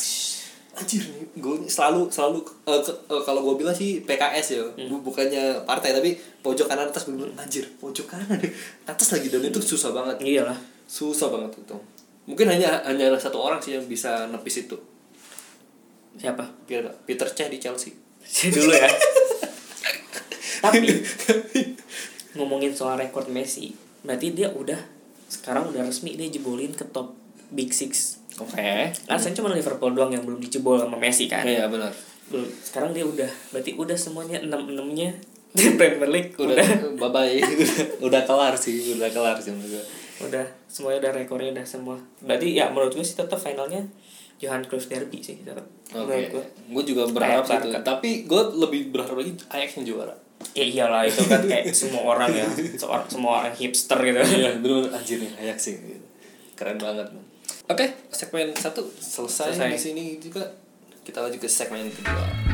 Anjir nih golnya selalu selalu ke- eh, kalau gue bilang sih PKS ya bu- bukannya partai tapi pojok kanan atas bener anjir pojok kanan. Atas lagi dan itu susah banget. Iyalah susah banget itu. Mungkin hanya hanya satu orang sih yang bisa nepis itu. Siapa? Peter Peter Cech di Chelsea. [LAUGHS] Dulu ya. Tapi ngomongin soal rekor Messi berarti dia udah sekarang udah resmi dia jebolin ke top big six. Oke. Kan saya cuma Liverpool doang yang belum dijebol sama Messi kan? Iya benar. Belum. Sekarang dia udah berarti udah semuanya enam enamnya [LAUGHS] di Premier League. Udah udah. bye bye udah, udah kelar sih udah kelar sih menurut gue udah semuanya udah rekornya udah semua. Berarti ya menurut gue sih tetap finalnya Johan Cruyff Derby sih tetap oke menurut gue. gue juga berharap sih tapi gue lebih berharap lagi Ajax yang juara. Ya iyalah itu kan kayak semua orang ya. Seorang semua orang hipster gitu. Iya bener anjir nih Ajax sih. Keren banget man. oke segmen satu selesai, Selesai. di sini juga. Kita lanjut ke segmen kedua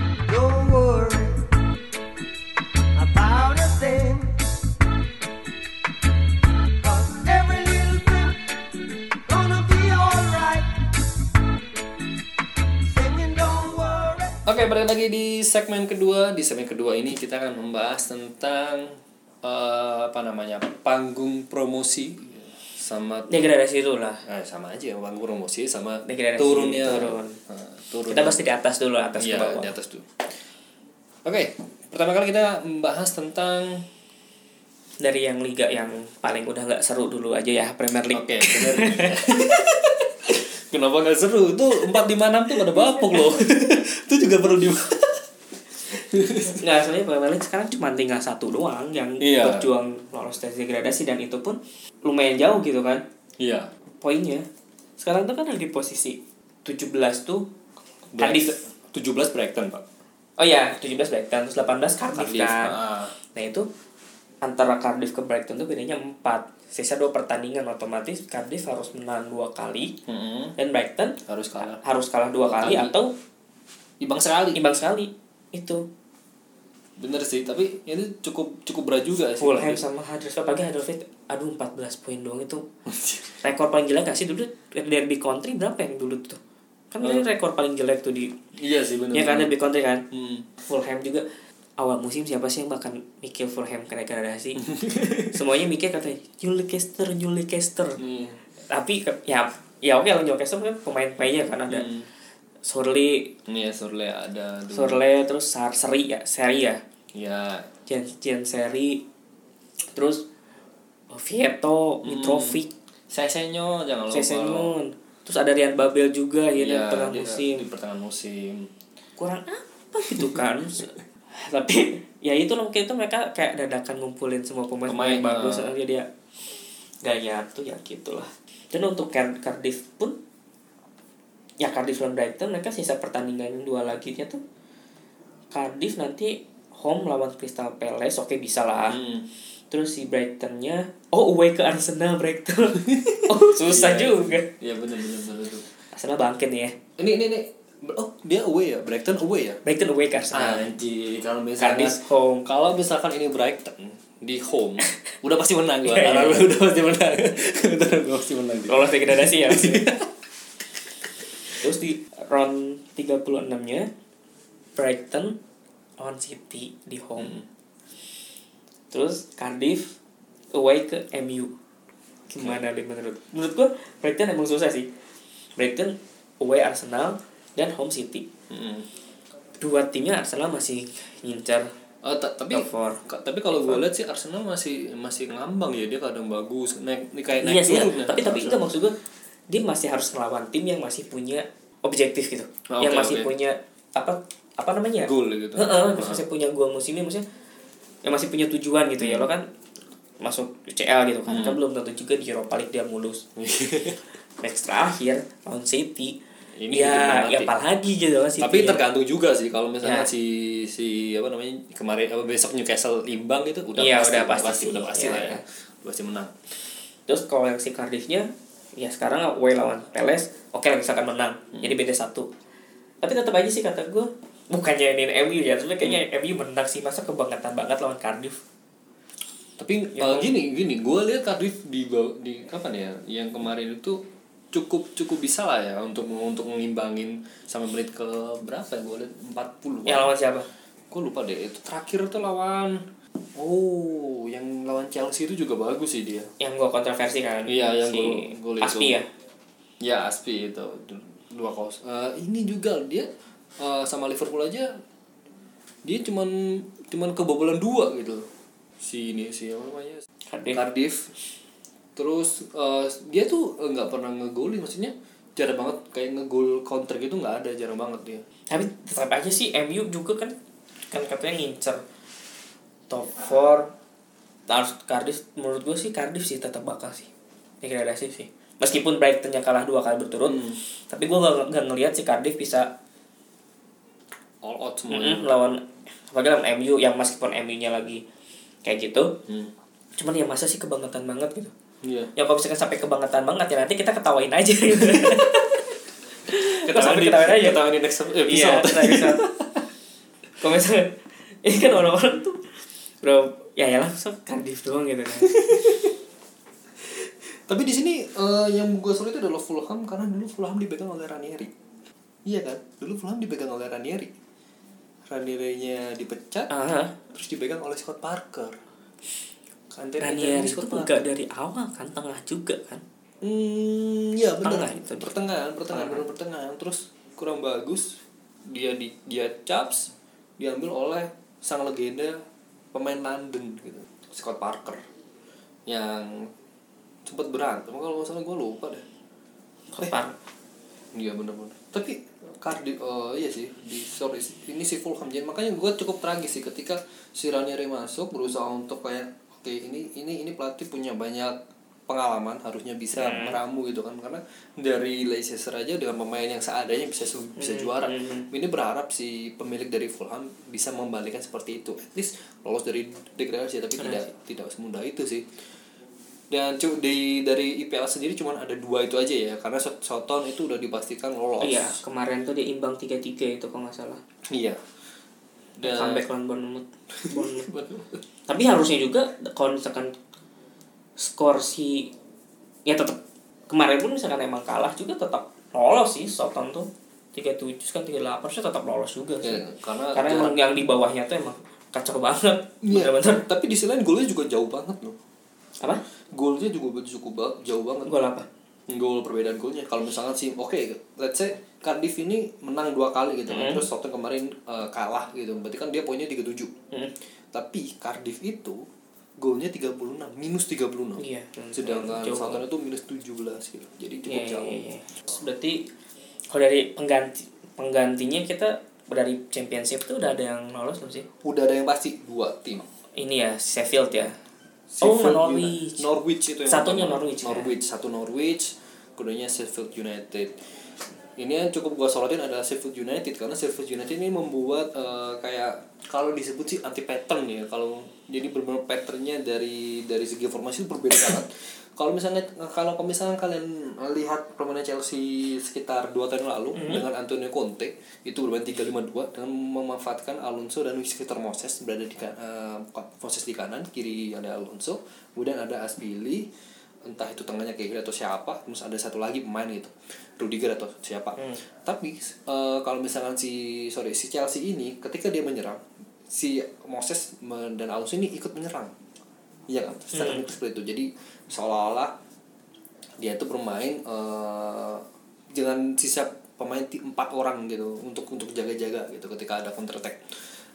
Oke, balik lagi di segmen kedua. Di segmen kedua ini kita akan membahas tentang eh, apa namanya panggung promosi sama degradasi itu lah eh, sama aja bang promosi sama Degradasi, turunnya turun. Nah, turun kita pasti di atas dulu atas ke Iya, bawah di atas tuh. Oke, pertama kali kita membahas tentang dari yang liga yang paling udah nggak seru dulu aja ya Premier League Oke, bener. [LAUGHS] Kenapa nggak seru? Itu empat lima enam tuh pada bapuk loh. [LAUGHS] itu juga perlu di. nggak sebenarnya Premier League sekarang cuma tinggal satu doang yang Iya. berjuang lolos dari degradasi dan itu pun lumayan jauh gitu kan Iya. poinnya sekarang tuh kan ada di posisi 17 tuh Cardiff tujuh belas Brighton pak. oh ya 17 Brighton terus 18 Cardiff, Cardiff. kan ah. nah itu antara Cardiff ke Brighton tuh bedanya 4 sisa dua pertandingan otomatis Cardiff harus menang dua kali Mm-mm. dan Brighton Harus kalah. harus kalah dua kali, Kali. atau Ibang sekali. imbang sekali itu Bener sih, tapi ini cukup cukup berat juga sih. Fulham sama Huddersfield apalagi Huddersfield aduh 14 poin doang itu [LAUGHS] rekor paling jelek gak sih dulu derby country berapa yang dulu tuh kan ini rekor paling jelek tuh di iya sih bener. ya kan derby country kan Hmm. Fulham juga awal musim siapa sih yang bakal mikir Fulham kena degradasi [LAUGHS] semuanya mikir katanya Newcastle Newcastle Hmm. tapi ya ya oke lah Newcastle kan pemain-pemainnya kan ada Hmm. Surly Ini ya Surle ada dulu. Surle terus Sar Seri ya Seri ya Ya. Jen Jen Seri terus Vieto Mitrovic Sesenyo jangan lupa. Sesenun terus ada Rian Babel juga ya di Iya, tengah dia musim Di pertengahan musim. kurang apa gitu kan [LAUGHS] [LAUGHS] tapi ya itu loh mungkin itu mereka kayak dadakan ngumpulin semua pemain pemain Pemain, bagus aja dia gaya tuh ya gitulah. Dan untuk Car- Cardiff pun ya Cardiff dan Brighton mereka sisa pertandingan dua lagi nya tuh Cardiff nanti home lawan Crystal Palace oke bisa lah. Hmm. terus si Brightonnya oh away ke Arsenal Brighton. [LAUGHS] Oh susah Iya. juga. Iya benar benar benar tuh. Arsenal bangkit nih ya. Ini ini ini oh dia away ya? Brighton away ya. Brighton away ke Arsenal Anjir kalau misalkan Cardiff home. Kalau misalkan ini Brighton di home [LAUGHS] udah pasti menang gua. Iya, iya. [LAUGHS] Udah pasti menang. [LAUGHS] udah pasti menang lolos degradasi ya. Terus di round 36 nya Brighton lawan City di home. Terus Cardiff away ke MU gimana nih menurut menurut gua Brighton emang susah sih. Brighton away Arsenal dan home City Hmm. dua timnya Arsenal masih ngincar Oh, ta- tapi tapi kalau gue lihat sih Arsenal masih masih ngambang ya dia kadang bagus naik nih kayak iya naik sih turun ya. tapi tapi enggak maksud gua dia masih harus ngelawan tim yang masih punya objektif gitu Oh, yang masih oke. punya apa apa namanya Goal gitu. Heeh, masih punya gol musim ini maksudnya yang masih punya tujuan gitu ya lo kan masuk UCL gitu kan Hmm. kan belum tentu juga di Europa League dia mulus [LAUGHS] match terakhir lawan City Ini ya ya apalagi gitu kan City tapi ya. tergantung juga sih kalau misalnya Ya. si si apa namanya kemarin apa besok Newcastle imbang gitu udah Iya, pasti udah pasti sih. udah pasti Iya, lah iya. ya pasti menang terus kalau yang si Cardiffnya ya sekarang away lawan Palace oke lah misalkan menang Hmm. jadi beda satu tapi tetap aja sih kata gue bukannya ini MU ya sebenarnya kayaknya Hmm. MU menang sih masa kebangetan banget lawan Cardiff tapi Ya, uh, gini gini gue lihat Cardiff di di kapan ya yang kemarin itu cukup cukup bisa lah ya untuk untuk mengimbangin sampai menit ke berapa ya gue lihat 40 yang lawan siapa gue lupa deh itu terakhir tuh lawan oh yang lawan Chelsea itu juga bagus sih dia yang gue kontroversi kan Iya, yang si itu. Aspi ya Ya Aspi itu dua kos. Eh, ini juga dia eh, sama Liverpool aja dia cuman cuman kebobolan dua gitu. Si ini si apa namanya? Cardiff. Cardiff. Terus eh, dia tuh nggak pernah ngegolin maksudnya jarang banget kayak ngegol counter gitu nggak ada jarang banget dia. tapi tetap aja sih MU juga kan kan katanya ngincer top 4 harus Cardiff menurut gue sih Cardiff sih tetap bakal sih degradasi sih meskipun Brightonnya kalah dua kali berturut Hmm. tapi gue gak, gak ngelihat si Cardiff bisa All out semuanya. mm, lawan apalagi lawan MU yang meskipun MU-nya lagi kayak gitu Hmm. cuman ya masa sih kebangetan banget gitu Iya. ya kalau misalkan sampai kebangetan banget ya nanti kita ketawain aja [LAUGHS] gitu di, ketawain aja. kita di next episode. Iya, bisa. [LAUGHS] Kalau misalnya ini kan orang-orang tuh bro ya ya langsung Cardiff doang gitu kan. [LAUGHS] Tapi di sini eh, yang gue sulit itu adalah Fulham karena dulu Fulham dipegang oleh Ranieri. Iya kan? Dulu Fulham dipegang oleh Ranieri. Ranieri-nya dipecat, Ah, terus dipegang oleh Scott Parker. Kante Ranieri itu Scott enggak dari awal kan tengah juga kan Hmm, ya benar. Tengah itu. Pertengahan, pertengahan, Tengah. benar pertengahan. Terus kurang bagus. Dia di dia caps diambil oleh sang legenda pemain London gitu. Scott Parker yang sempat berantem kalau nggak salah gue lupa deh. Kepar Iya benar-benar. Tapi Cardiff, oh iya sih di sorry ini si Fulham jadi makanya gue cukup tragis sih ketika si Ranieri masuk berusaha untuk kayak oke ini ini ini pelatih punya banyak pengalaman harusnya bisa Hmm. meramu gitu kan karena dari Leicester aja dengan pemain yang seadanya bisa su- bisa Hmm, juara hmm. ini berharap si pemilik dari Fulham bisa membalikan seperti itu at least lolos dari degradasi tapi tidak tidak semudah itu sih dan cu di dari IPL sendiri cuma ada dua itu aja ya karena Sot- Soton itu udah dipastikan lolos iya kemarin tuh dia imbang tiga tiga itu kalau nggak salah Iya. Dan comeback lawan [LAUGHS] Bournemouth. Tapi harusnya juga kalau misalkan skor si ya tetap kemarin pun misalkan emang kalah juga tetap lolos sih Soton tuh. tiga tujuh kan tiga delapan sih tetap lolos juga sih. Ya, karena karena emang yang di bawahnya tuh emang kacau banget Iya, bener-bener. tapi di sisi lain golnya juga jauh banget loh. apa? Golnya juga cukup jauh banget. gol apa? Gol perbedaan golnya. Kalau misalkan sih, oke, let's say Cardiff ini menang dua kali gitu kan. Hmm. Terus Southampton kemarin eh, kalah gitu. Berarti kan dia poinnya 37. Hmm. Tapi Cardiff itu golnya 36, minus 36. Iya. Sedangkan Jauh Southampton itu minus 17 gitu. Jadi cukup Iya, iya, jauh. iya, iya. Berarti kalau dari pengganti penggantinya kita dari championship tuh udah ada yang lolos belum sih? Udah ada yang pasti dua tim. Ini ya Sheffield ya. oh Sheffield Norwich. United. Norwich itu yang Satunya pertama. Norwich, ya. Norwich, satu Norwich, keduanya Sheffield United. Ini yang cukup gua sorotin adalah Sheffield United karena Sheffield United ini membuat eh, kayak kalau disebut sih anti pattern ya. Kalau jadi benar patternnya dari dari segi formasi itu berbeda banget. [LAUGHS] Kalau misalnya kalau misalnya kalian lihat permainan Chelsea sekitar dua tahun lalu dengan Antonio Conte itu bermain 3-5-2 dengan memanfaatkan Alonso dan Victor Moses berada di kan- eh, Moses di kanan, kiri ada Alonso, kemudian ada Aspili, entah itu tengahnya kayak atau siapa, terus ada satu lagi pemain gitu, Rudiger atau siapa. Tapi eh, kalau misalkan si sorry si Chelsea ini ketika dia menyerang, si Moses dan Alonso ini ikut menyerang. Iya kan? Secara itu seperti itu. Jadi seolah-olah dia itu bermain eh dengan sisa pemain empat orang gitu untuk untuk jaga-jaga gitu ketika ada counter attack.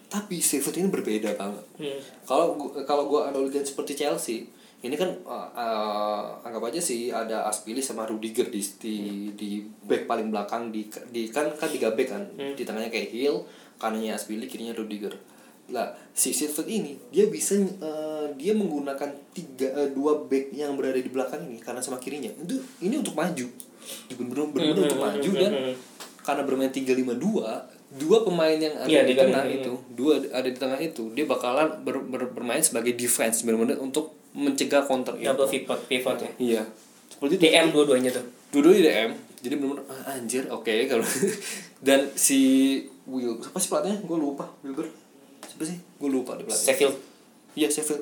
Tapi Sheffield ini berbeda banget. Hmm. Kalau kalau gua analogikan seperti Chelsea, ini kan eh, eh, anggap aja sih ada Aspili sama Rudiger di di di back paling belakang di di kan kan tiga back kan. Di tengahnya kayak Hill, kanannya Aspili, kirinya Rudiger. Lah, si Sheffield ini dia bisa eh, dia menggunakan tiga eh, dua back yang berada di belakang ini kanan sama kirinya. Itu ini untuk maju. Benar-benar benar-benar untuk maju dan karena bermain 352 dua pemain yang ada Iya, di tiga tengah lima, itu dua ada di tengah itu dia bakalan ber- ber- bermain sebagai defense benar-benar untuk mencegah counter itu. Double pivot pivot ya. Iya. Seperti itu. DM dua-duanya tuh. Dua-duanya DM. Jadi benar-benar ah, anjir, oke [LAUGHS] kalau [LAUGHS] dan si Will siapa sih pelatihnya? Gue lupa. Wilder. Siapa sih? Gue lupa di pelatih. Sheffield Iya, Sheffield.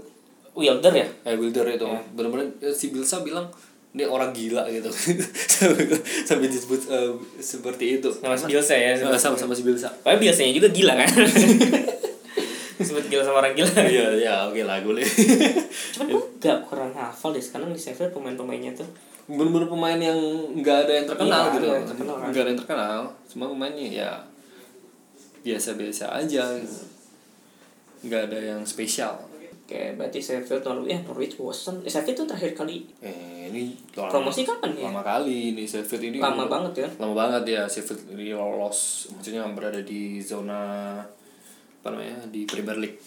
Wilder ya. Eh Wilder itu. Ya. Benar-benar eh, si Bilsa bilang ini orang gila gitu. [LAUGHS] sampai, disebut eh, seperti itu. Nama si Bielsa ya. Sama sama, sama si Bilsa. Tapi biasanya juga gila kan. Sebut gila sama orang gila. Iya, ya oke lah gue Cuman gue gak kurang hafal deh sekarang di Sheffield pemain-pemainnya tuh. bener-bener pemain yang nggak ada yang terkenal Iya, gitu nggak ada yang terkenal kan. nggak ada yang terkenal cuma pemainnya ya biasa-biasa aja gitu. nggak ada yang spesial Oke, berarti Sheffield Norwich, ya Norwich bosen. Eh, Sheffield tuh terakhir kali eh ini lama, promosi kapan ya? lama kali ini Sheffield ini Lama banget ya. lama banget ya Sheffield ini lolos maksudnya berada di zona apa namanya di Premier League.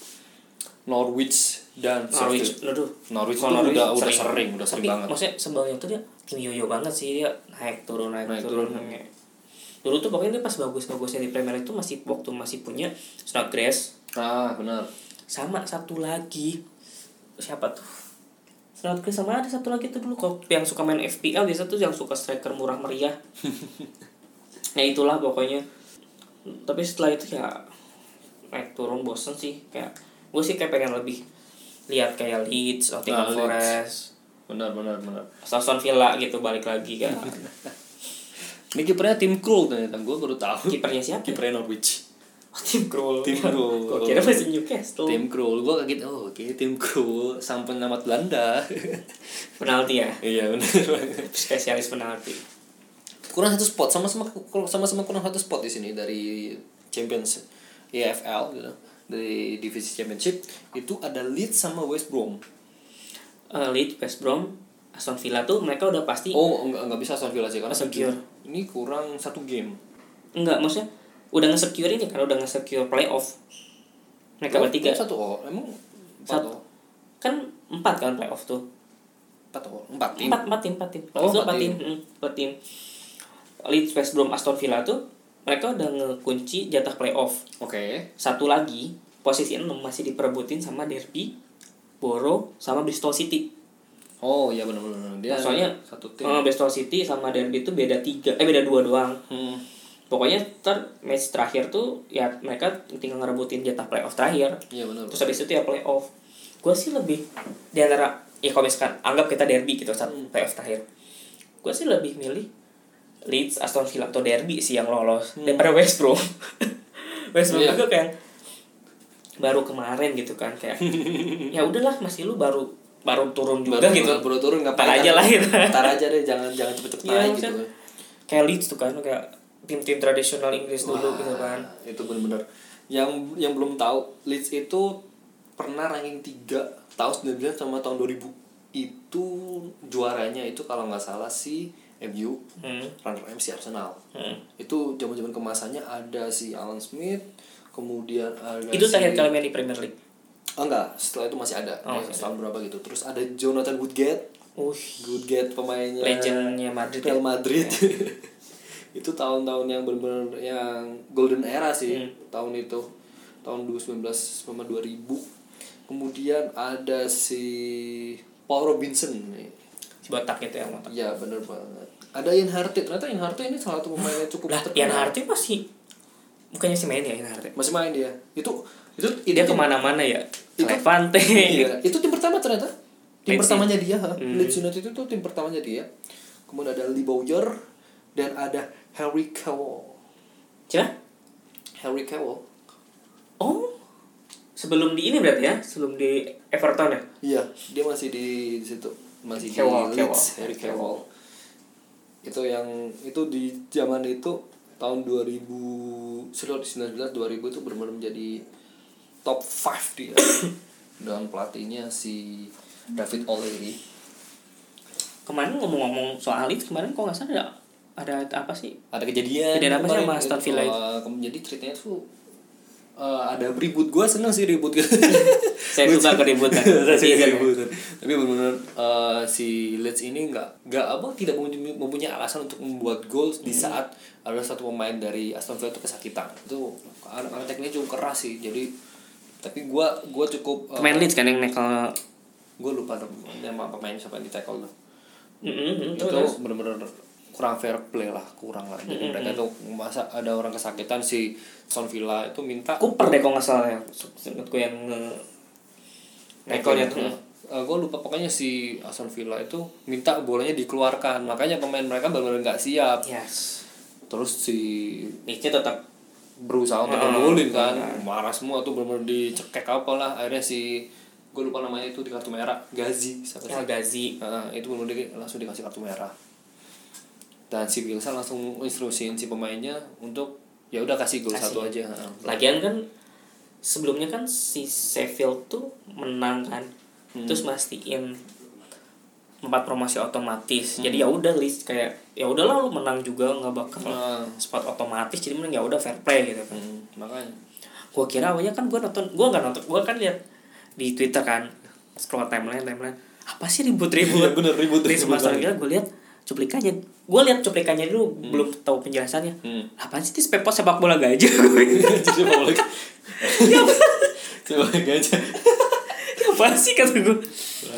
Norwich dan Norwich, aduh. Norwich Kalau itu udah udah sering. udah sering Tapi banget. maksudnya sebelumnya tuh dia yoyo banget sih dia naik turun naik, Naik turun. turun. Kayak- Dulu tuh pokoknya dia pas bagus-bagusnya di Premier League tuh masih waktu masih punya Snodgrass. Ah benar. Sama satu lagi. Siapa tuh? Snodgrass sama ada satu lagi tuh dulu kok yang suka main FPL biasa tuh yang suka striker murah meriah. [LAUGHS] Ya itulah pokoknya. Tapi setelah itu ya naik turun bosen sih. Kayak gue sih kayak pengen lebih lihat kayak Leeds, Nottingham Ah, Leeds. Forest, benar benar benar. Aston Villa gitu balik lagi kan [LAUGHS] Ini kipernya tim Krul ternyata gue baru tahu. kipernya siapa? Kipernya Norwich. tim Krul. Tim Krul. gue kira masih Newcastle. Tim Krul. Gue kaget oh oke tim Krul sang penyelamat Belanda. [LAUGHS] Penalti ya? Iya benar. [LAUGHS] Spesialis penalti. Kurang satu spot sama-sama sama-sama kurang satu spot di sini dari Champions EFL gitu dari divisi Championship itu ada Leeds sama West Brom. Uh, Leeds West Brom Aston Villa tuh mereka udah pasti oh enggak enggak bisa Aston Villa sih karena Secure. ini kurang satu game. Enggak maksudnya udah nge-secure ini kan udah nge-secure playoff. Mereka Oh, bertiga. satu oh emang empat Satu. oh. Kan empat kan playoff tuh. Empat oh empat tim. Empat empat tim empat tim. Oh, Playoff tuh empat empat tim. tim. Hmm, empat tim. Leeds West Brom Aston Villa tuh mereka udah ngekunci jatah playoff. Oke. Satu lagi posisi 6 masih diperebutin sama Derby Borough sama Bristol City. Oh iya benar benar dia Soalnya, satu tim. Eh, Bristol City sama Derby itu beda tiga eh beda dua doang. Hmm. pokoknya ter match terakhir tuh ya mereka tinggal ngerebutin jatah playoff terakhir. Iya benar terus habis itu ya playoff. Gue sih lebih di antara ya kalau misalkan anggap kita derby gitu saat Hmm. playoff terakhir. Gue sih lebih milih Leeds Aston Villa atau derby sih yang lolos daripada West Brom. [LAUGHS] West Brom Hmm. Iya. juga kayak baru kemarin gitu kan kayak [LAUGHS] ya udahlah masih lu baru baru turun juga baru, gitu. baru turun nggak Ntar aja lah gitu. ntar aja deh jangan jangan cepet-cepet Iya, naik maksudnya gitu. kayak Leeds tuh kan kayak tim-tim tradisional Inggris dulu Wah, gitu kan. itu bener-bener. Yang yang belum tahu Leeds itu pernah ranking 3 tahun 99 sama tahun 2000 itu juaranya itu kalau nggak salah si MU hmm. runner MC Arsenal. Hmm. itu zaman-zaman kemasannya ada si Alan Smith kemudian ada itu si... terakhir kali main di Premier League? Oh enggak setelah itu masih ada. Oh, setahun berapa gitu. Terus ada Jonathan Woodgate. Uh Woodgate pemainnya legendnya Madrid Real ya. Madrid. [LAUGHS] Itu tahun-tahun yang benar-benar yang golden era sih Hmm. tahun itu. Tahun 2019 sama 2000 kemudian ada si Paul Robinson. Si botak itu yang botak. Iya bener banget ada Ian Harty ternyata Ian Harty ini salah satu pemain yang cukup lah terkenal. Ian Harty pasti bukannya si main ya Ian Harty masih main dia itu itu itu dia tim- ke mana-mana ya Itu- Levante iya itu tim pertama ternyata tim Leeds pertamanya dia ha. Hmm. Leeds United itu tim pertamanya dia kemudian ada Lee Bowyer dan ada Harry Kewell Siapa? Harry Kewell oh sebelum di ini berarti ya sebelum di Everton ya Iya, dia masih di, di situ, masih Kewell, di Leeds, Kewell. Harry Kewell. Itu yang itu di zaman itu tahun 2000 19 2000 itu benar-benar menjadi top 5 dia. [COUGHS] Dan pelatihnya si David O'Leary. kemarin ngomong-ngomong soal itu kemarin kok nggak salah ada ada apa sih Ada kejadian Kejadian apa sih sama Aston Villa itu? jadi ceritanya tuh eh, ada ribut gue seneng sih ribut [LAUGHS] saya suka keributan [LAUGHS] Saya suka keributan. Tapi benar-benar eh, si Leeds ini nggak nggak apa tidak mempunyai, mempunyai alasan untuk membuat gol di Hmm. saat ada satu pemain dari Aston Villa itu kesakitan. Itu anak tekniknya cukup keras sih. Jadi tapi gua gua cukup eh, pemain Leeds kan yang nekel gua lupa nama pemain siapa yang di tackle tuh. Mm-mm, Itu terus benar-benar kurang fair play lah, kurang lah. Jadi mereka tuh masa ada orang kesakitan si Aston Villa itu minta Cooper deh kalau nggak salah ya. Ingatku yang nge nekelnya tuh. Gue lupa pokoknya si Aston Villa itu minta bolanya dikeluarkan. Makanya pemain mereka benar-benar nggak siap. Yes. Terus si Leedsnya tetap berusaha untuk Ah, ngegolin kan. marah semua tuh benar-benar dicekek apa lah. Akhirnya si gue lupa namanya itu di kartu merah. Gazi siapa sih? El Ghazi Nah, itu benar-benar langsung dikasih kartu merah dan si Bielsa langsung instruksiin si pemainnya untuk ya udah kasih gol Kasih. satu aja lagian kan sebelumnya kan si Sheffield tuh menang kan Hmm. terus mastiin empat promosi otomatis Hmm. jadi ya udah list kayak ya udahlah lu menang juga nggak bakal Nah, spot otomatis jadi mending ya udah fair play gitu kan hmm, makanya gua kira awalnya kan gua nonton gua nggak nonton gua kan lihat di Twitter kan scroll timeline timeline apa sih Iya, ribut-ribut bener, ribut, di ribut semester banget. gila gue lihat cuplikannya. Gue lihat cuplikannya dulu belum tahu penjelasannya. Hmm. apaan sih ini spepot sepak bola gajah jadi mau lagi coba aja. Apa sih kata gue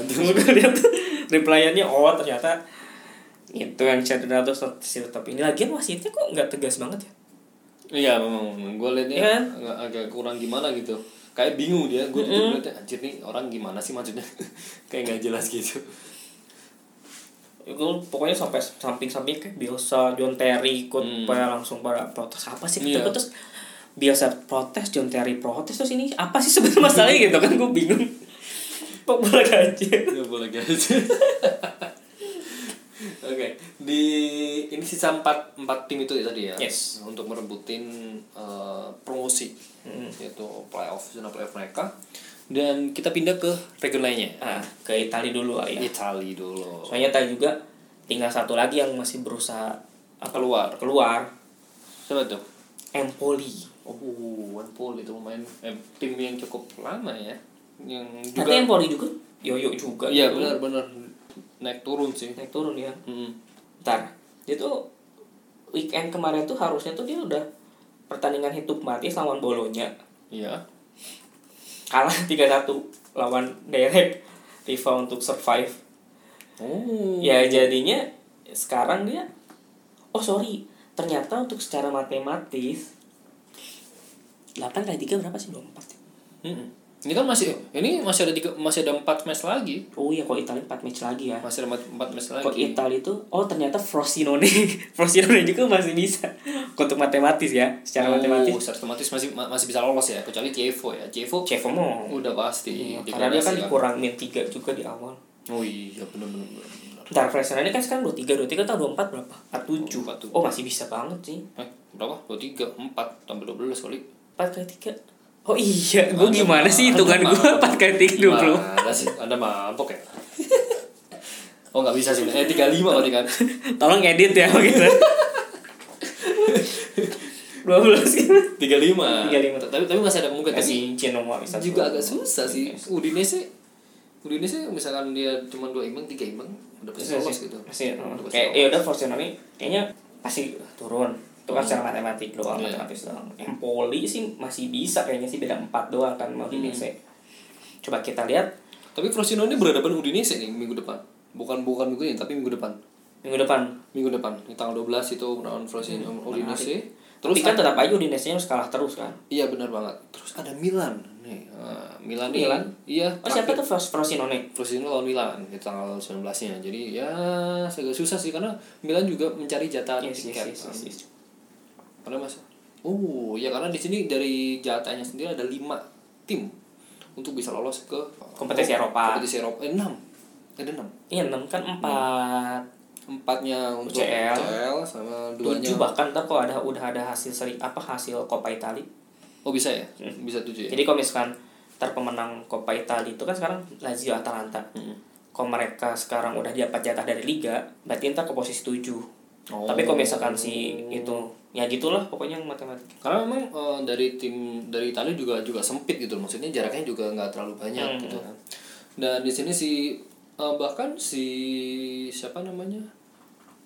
gue lihat [LAUGHS] replyannya oh ternyata itu yang terus si tapi ini. Lagian wasitnya kok nggak tegas banget ya? Iya memang. Gue liatnya kan? agak, agak kurang gimana gitu. Kayak bingung dia. Gue juga liatnya anjir nih orang gimana sih maksudnya? [LAUGHS] Kayak nggak jelas gitu gue pokoknya sampai samping samping kayak Bielsa John Terry ikut Hmm. pada langsung pada protes apa sih gue terus biasa protes John Terry protes terus ini apa sih sebenarnya masalahnya gitu kan gue bingung kok boleh aja Ya boleh guys. [LAUGHS] Oke, di ini sisa empat empat tim itu ya tadi ya. Yes. Untuk merebutin eh, promosi, yaitu playoff zona playoff mereka. Dan kita pindah ke region lainnya. ah ke Italia dulu lah ya Italia dulu. soalnya tadi juga tinggal satu lagi yang masih berusaha apa Keluar. keluar Siapa tuh? Empoli Oh, Empoli itu main eh, tim yang cukup lama ya. Yang juga tapi Empoli juga yoyo juga Iya, gitu. benar-benar naik turun sih. naik turun ya Mm. ntar dia tuh weekend kemarin tuh harusnya tuh dia udah pertandingan hidup mati lawan Bolonya Iya. Kalah 3-1 lawan direct rival untuk survive Oh. ya jadinya sekarang dia oh sorry ternyata untuk secara matematis 8 kali 3 berapa sih 24 Mm-mm. Ini kan masih ini masih ada tiga, masih ada empat match lagi. oh iya kalau Italia 4 match lagi ya Masih ada empat, empat match lagi. kok Italia itu oh ternyata Frosinone [LAUGHS] Frosinone juga masih bisa untuk matematis ya secara Oh, matematis secara otomatis masih ma- masih bisa lolos ya kecuali Chievo ya. Chievo Cevo mau udah pasti. Iya, karena dia kan degradasi dikurangin 3 juga di awal Oh iya benar benar. Ntar Frosinone kan sekarang 23 23 atau 24 berapa? 47 47. Oh masih bisa banget sih Eh, berapa? Dua tiga, empat tambah dua belas kali. 4 kali 3 Oh iya, gue gimana sih hitungan gue 4 kali 3 20 Gimana sih? Anda mabok ya? oh nggak bisa sih. Eh tiga lima berarti kan? Tolong edit ya gitu 12 gitu Tiga lima. 35. Tapi tapi masih ada kemungkinan. Tapi Kasih Genoa bisa juga agak susah sih. Udinese Udinese misalkan dia cuma dua imbang, tiga imbang, udah pasti Masih, lolos gitu. pasti kayak lolos. ya udah Frosinone kayaknya pasti turun itu kan secara matematik doang Iya. matematis doang Empoli sih masih bisa kayaknya sih beda 4 doang kan mau Udinese coba kita lihat Tapi Frosinone berhadapan Udinese nih minggu depan. Bukan bukan minggu ini, tapi minggu depan. minggu depan Minggu depan, di tanggal 12 itu melawan Frosinone Udinese. terus Terus kan tetap aja Udinese harus kalah terus kan Iya benar banget. Terus ada Milan nih. Nah, Milan nih. Milan? Iya. oh siapa tuh Fros- Frosinone Frosinone lawan Milan di tanggal 19-nya. Jadi ya agak susah sih karena Milan juga mencari jatah Yes, yes, tiket. yes, yes, yes. Karena mas, oh ya karena di sini dari jatahnya sendiri ada lima tim untuk bisa lolos ke Kompetisi Eropa. Kompetisi Eropa eh, enam, ada enam. Iya 6 kan 4 Empatnya untuk UCL. UCL sama duanya. 7 bahkan ntar kalau ada udah ada hasil seri apa hasil Coppa Italia. Oh bisa ya, bisa tujuh ya. Jadi kalau misalkan ntar pemenang Coppa Italia itu kan sekarang Lazio Atalanta. Hmm. Kalau mereka sekarang udah dapat jatah dari liga, berarti ntar ke posisi 7. Oh. Tapi kalau misalkan si itu ya gitulah pokoknya matematik. karena memang eh, dari tim dari Italia juga juga sempit gitu maksudnya jaraknya juga nggak terlalu banyak Hmm. gitu kan dan di sini si eh, bahkan si siapa namanya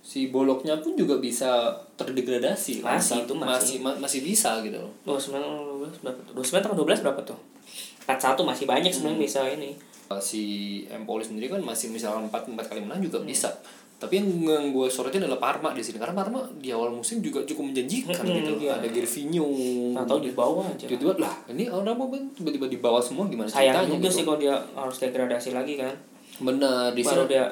si boloknya pun juga bisa terdegradasi kan? Masih, itu masih. masih ma- masih bisa gitu loh 29 12 berapa tuh? 29 tambah 12 berapa tuh? 41 masih banyak sebenarnya Hmm. bisa ini. Eh, si Empoli sendiri kan masih misalnya empat empat kali menang juga bisa tapi yang, yang gue sorotin adalah Parma di sini karena Parma di awal musim juga cukup menjanjikan Hmm, gitu iya. ada Gervinho Atau di bawah aja. tiba-tiba lah ini orang apa tiba-tiba di bawah semua gimana Sayang ceritanya juga gitu. sih kalau dia harus degradasi lagi kan. benar di baru sini dia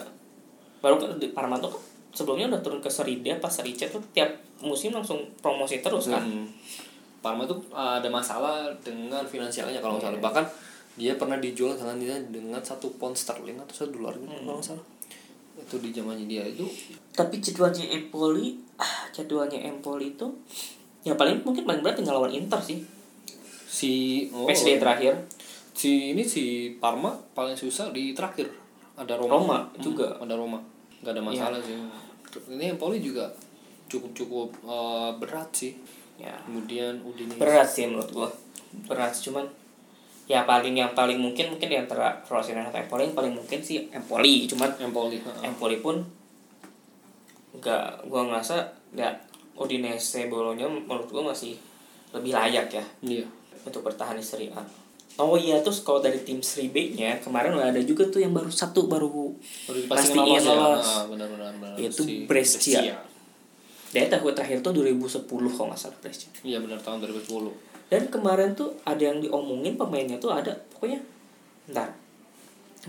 baru kan di Parma tuh kan sebelumnya udah turun ke Serie D apa Serie C tuh tiap musim langsung promosi terus kan. Hmm. Parma tuh uh, ada masalah dengan finansialnya kalau nggak Iya. salah bahkan dia pernah dijual dengan dia dengan satu pound sterling atau satu dolar gitu Hmm. kalau nggak salah itu di zamannya dia itu Tapi jadwalnya Empoli, ah, jadwalnya Empoli itu ya paling mungkin paling berat tinggal lawan Inter sih. si oh, Match day terakhir. si ini si Parma paling susah di terakhir ada Roma Roma Hmm, juga. ada Roma nggak ada masalah sih ini Empoli juga cukup cukup uh, berat sih Ya. kemudian Udinese Berat sih menurut gua. Berat cuman ya paling yang paling mungkin mungkin di antara Frosinone atau Empoli yang paling mungkin sih Empoli cuman Empoli ha. Empoli pun nggak gua ngerasa ya Udinese Bologna menurut gua masih lebih layak ya iya untuk bertahan di Serie A. Oh iya terus kalau dari tim Serie B-nya kemarin udah ada juga tuh yang baru satu baru dipastikan lolos ya. Ah, benar-benar benar. Yaitu Si Brescia. Dari tahun terakhir tuh 2010 kalau nggak salah Brescia. Iya benar tahun 2010. Dan kemarin tuh ada yang diomongin pemainnya tuh ada pokoknya ntar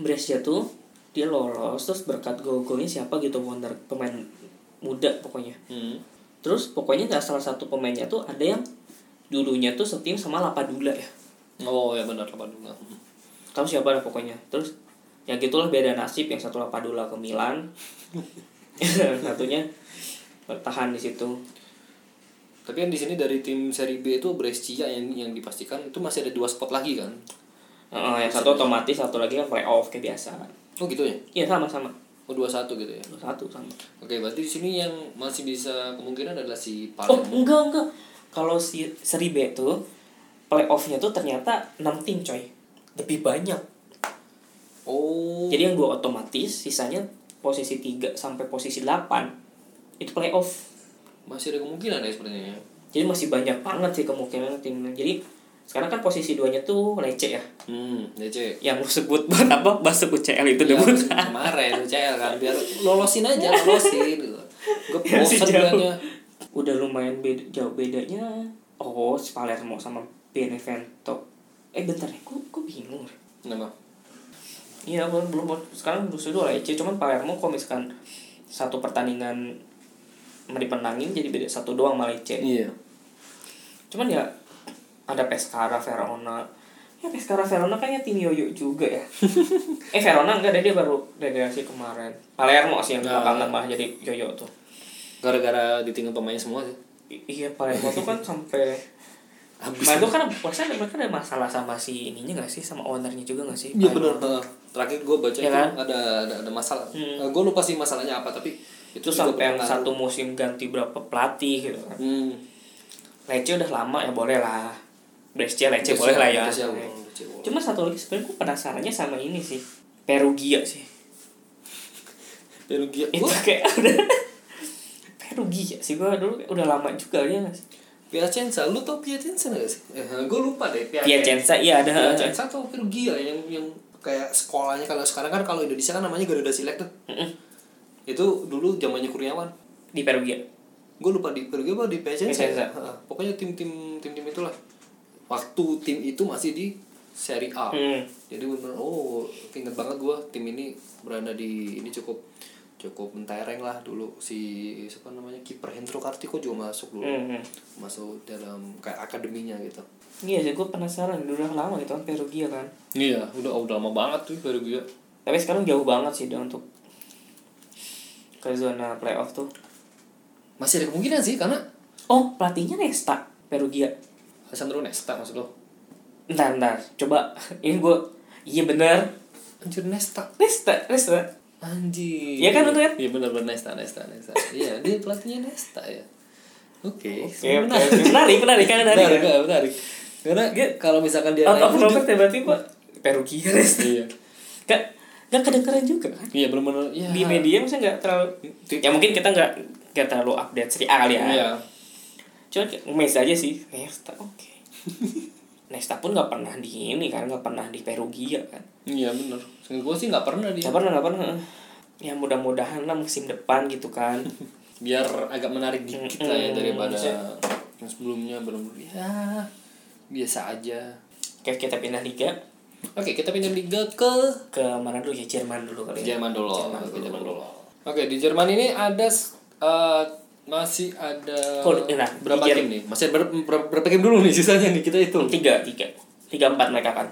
Brescia tuh dia lolos terus berkat gol-golnya siapa gitu wonder pemain muda pokoknya. Hmm. Terus pokoknya nggak salah satu pemainnya tuh ada yang dulunya tuh setim sama Lapadula ya. Oh ya benar apa dulu tahu siapa lah pokoknya. Terus ya gitulah beda nasib yang satu Lapadula ke Milan. [LAUGHS] [LAUGHS] Satunya bertahan di situ tapi kan di sini dari tim seri B itu Brescia yang yang dipastikan itu masih ada dua spot lagi kan? Heeh, yang satu otomatis satu lagi kan playoff kayak biasa. Oh gitu ya? Iya sama sama. Oh dua satu gitu ya? Satu sama. Oke berarti di sini yang masih bisa kemungkinan adalah si oh Palermo enggak enggak. Kalau si seri B tuh playoffnya tuh ternyata 6 tim coy. Lebih banyak. Oh. Jadi yang dua otomatis sisanya posisi 3 sampai posisi 8 itu playoff masih ada kemungkinan ya sepertinya ya. Jadi masih banyak banget sih kemungkinan timnya jadi sekarang kan posisi duanya tuh Lecce ya. Hmm DC yang lu sebut [LAUGHS] buat apa? Masuk UCL itu Ya, debut. [LAUGHS] kemarin UCL kan biar lolosin aja [LAUGHS] lolosin gue bosan bilangnya. Udah lumayan beda, jauh bedanya oh Palermo sama Benevento. Eh bentar ya gue gue bingung nama iya belum belum sekarang justru dua Lecce cuman Palermo kalau misalkan satu pertandingan mau dipenangin jadi beda satu doang sama Lecce iya cuman ya ada Pescara Verona ya Pescara Verona kayaknya tim Yoyo juga ya [LAUGHS] eh Verona enggak deh dia baru degradasi kemarin Palermo sih yang Nah. belakangan malah jadi Yoyo tuh gara-gara ditinggal pemainnya semua sih I- iya Palermo tuh kan sampai habis Nah itu kan puasa mereka ada masalah sama si ininya gak sih sama ownernya juga gak sih? Iya benar. Terakhir gue baca Iya itu kan? ada ada ada masalah. Hmm. gue lupa sih masalahnya apa tapi itu juga sampai yang satu musim ganti berapa pelatih gitu kan. Hmm. Lecce udah lama ya boleh lah. Brescia Lecce Brescia, boleh lah ya. Brescia. Cuma satu lagi sebenarnya gue penasarannya sama ini sih. Perugia sih. Perugia. Itu Wah, kayak [LAUGHS] udah Perugia sih gue dulu udah lama juga ya gak sih? Piacenza, lu tau Piacenza gak sih? Eh, gue lupa deh. Piacenza iya ada. Piacenza atau Perugia yang yang kayak sekolahnya kalau sekarang kan kalau Indonesia kan namanya Garuda Select tuh. Mm-mm. Itu dulu zamannya Kurniawan. Di Perugia. Gue lupa di Perugia apa di. Piacenza. Heeh. Pokoknya tim-tim tim-tim itulah. Waktu tim itu masih di Serie A. Hmm. Jadi bener oh inget banget gua tim ini berada di ini cukup cukup mentereng lah dulu si siapa namanya kiper Hendro Kartiko juga masuk dulu Hmm, hmm. masuk dalam kayak akademinya gitu Iya sih gue penasaran udah lama gitu kan Perugia kan. iya udah udah lama banget tuh gue Tapi sekarang jauh banget sih dia untuk ke zona playoff tuh. masih ada kemungkinan sih karena Oh, pelatihnya Nesta, Perugia. Alessandro Nesta maksud lo Ntar, ntar. Coba, [LAUGHS] ini gue... Iya bener. anjir Nesta Nesta, Nesta. anjir Iya kan, bener kan? iya benar benar Nesta Nesta Nesta iya [LAUGHS] dia pelatihnya Nesta ya oke Oke, oke. oke. Menarik, menarik kan menarik. menarik kan? menarik karena kalau misalkan dia Out of nowhere tiba tiba Perugia Nesta. iya Gak, gak kedengeran juga kan? iya benar-benar ya Di media misalnya gak terlalu... Ya mungkin kita gak, gak terlalu update A kali ya. iya Cuma kayak ngemes aja sih. Nesta, oke. [LAUGHS] Nesta pun gak pernah di ini kan, gak pernah di Perugia kan. iya benar gue sih nggak pernah dia Gak pernah, gak pernah. Ya mudah-mudahan lah musim depan gitu kan. [LAUGHS] biar agak menarik dikit lah ya daripada yang sebelumnya benar-benar ya biasa aja Oke, kita pindah liga oke kita pindah liga ke ke mana dulu? Ya Jerman dulu kali ya. Jerman dulu. Jerman Oke, dulu. Jerman dulu. Oke di Jerman ini ada eh, masih ada Oh, nah, berapa tim nih? Masih ber, ber- berapa game dulu nih sisanya nih? Kita hitung. Tiga, tiga, tiga empat mereka kan.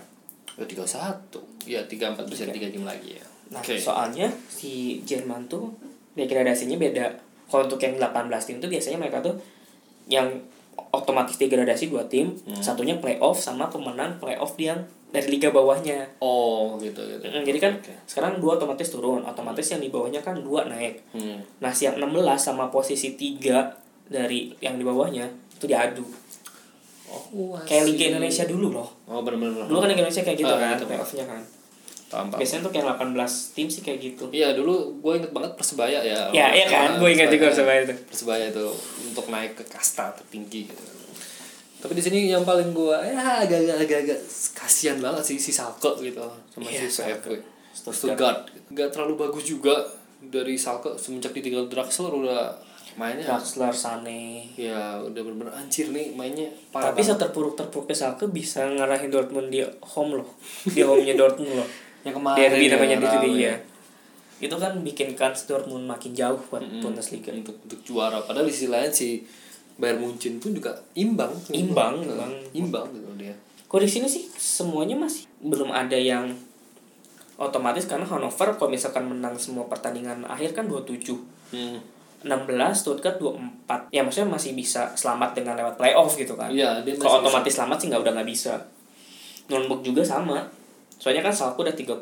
Oh, tiga satu. Ya tiga empat. Bisa tiga. game lagi ya. Nah, oke. soalnya si Jerman tuh degradasinya beda. Kalau untuk yang 18 tim tuh biasanya mereka tuh yang otomatis degradasi dua tim, Hmm. satunya playoff sama pemenang playoff yang dari liga bawahnya. oh gitu gitu Mm, Jadi kan Oke. sekarang dua otomatis turun, otomatis yang di bawahnya kan dua naik. Hmm. Nah, si yang 16 sama posisi 3 dari yang di bawahnya itu diadu. oh Kayak Liga Indonesia dulu loh. oh benar-benar Dulu kan Liga Indonesia kayak gitu Ah, kan, gitu. playoff-nya kan. Paham, paham. Biasanya tuh kayak 18 tim sih kayak gitu. Iya dulu gue inget banget persebaya ya. Ya, iya kan? Gue ingat juga Persebaya itu. Persebaya itu untuk naik ke kasta tertinggi gitu. Tapi di sini yang paling gue ya agak-agak kasihan banget sih si Salke gitu sama Iya, si. VfB. Stuttgart. Gak terlalu bagus juga dari Salke semenjak ditinggal Draxler udah mainnya Draxler, Sane. ya udah bener-bener anjir nih mainnya parah Tapi banget. seterpuruk-terpuruknya Schalke bisa ngarahin Dortmund di home loh. Di home-nya Dortmund loh. [LAUGHS] yang kemarin Derby ya, namanya di situ rame. ya. Itu kan bikin kans Dortmund makin jauh buat Mm-mm. Bundesliga. untuk untuk juara padahal di sisi lain si Bayern Munchen pun juga imbang Imbang, Nah, imbang. imbang gitu dia Kalau di sini sih semuanya masih belum ada yang otomatis karena Hannover kalau misalkan menang semua pertandingan akhir kan 27. hmm. 16 Stuttgart 24. Ya maksudnya masih bisa selamat dengan lewat playoff gitu kan. Iya, dia Kalau otomatis selamat sih nggak udah nggak bisa. Nürnberg juga sama. Soalnya kan Schalke udah 30.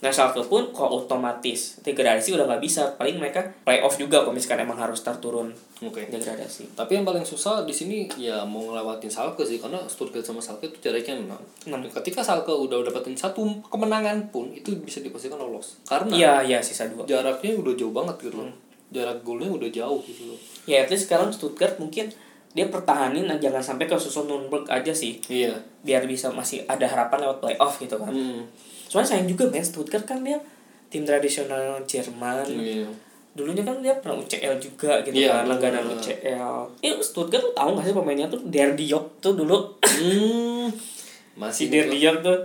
Nah Schalke pun kalau otomatis degradasi udah nggak bisa. Paling mereka playoff juga kalau misalkan emang harus start turun oke degradasi. tapi yang paling susah di sini ya mau ngelewatin Schalke sih karena Stuttgart sama Schalke itu jaraknya. Enam. Ketika Schalke udah dapetin satu kemenangan pun itu bisa dipastikan lolos. Karena Iya iya sisa dua. jaraknya udah jauh banget gitu Hmm. loh. Jarak golnya udah jauh gitu loh. Ya at least sekarang Stuttgart mungkin dia pertahanin jangan sampai ke susun Nürnberg aja sih Iya. biar bisa masih ada harapan lewat playoff gitu kan. Hmm. Soalnya sayang juga men Stuttgart kan dia tim tradisional Jerman. Iya. Dulunya kan dia pernah UCL juga gitu Iya, kan, langganan bener. UCL. Ya Stuttgart tuh tahu gak sih pemainnya tuh Der Diop tuh dulu. Hmm. [LAUGHS] si Masih Der gitu. Diop tuh.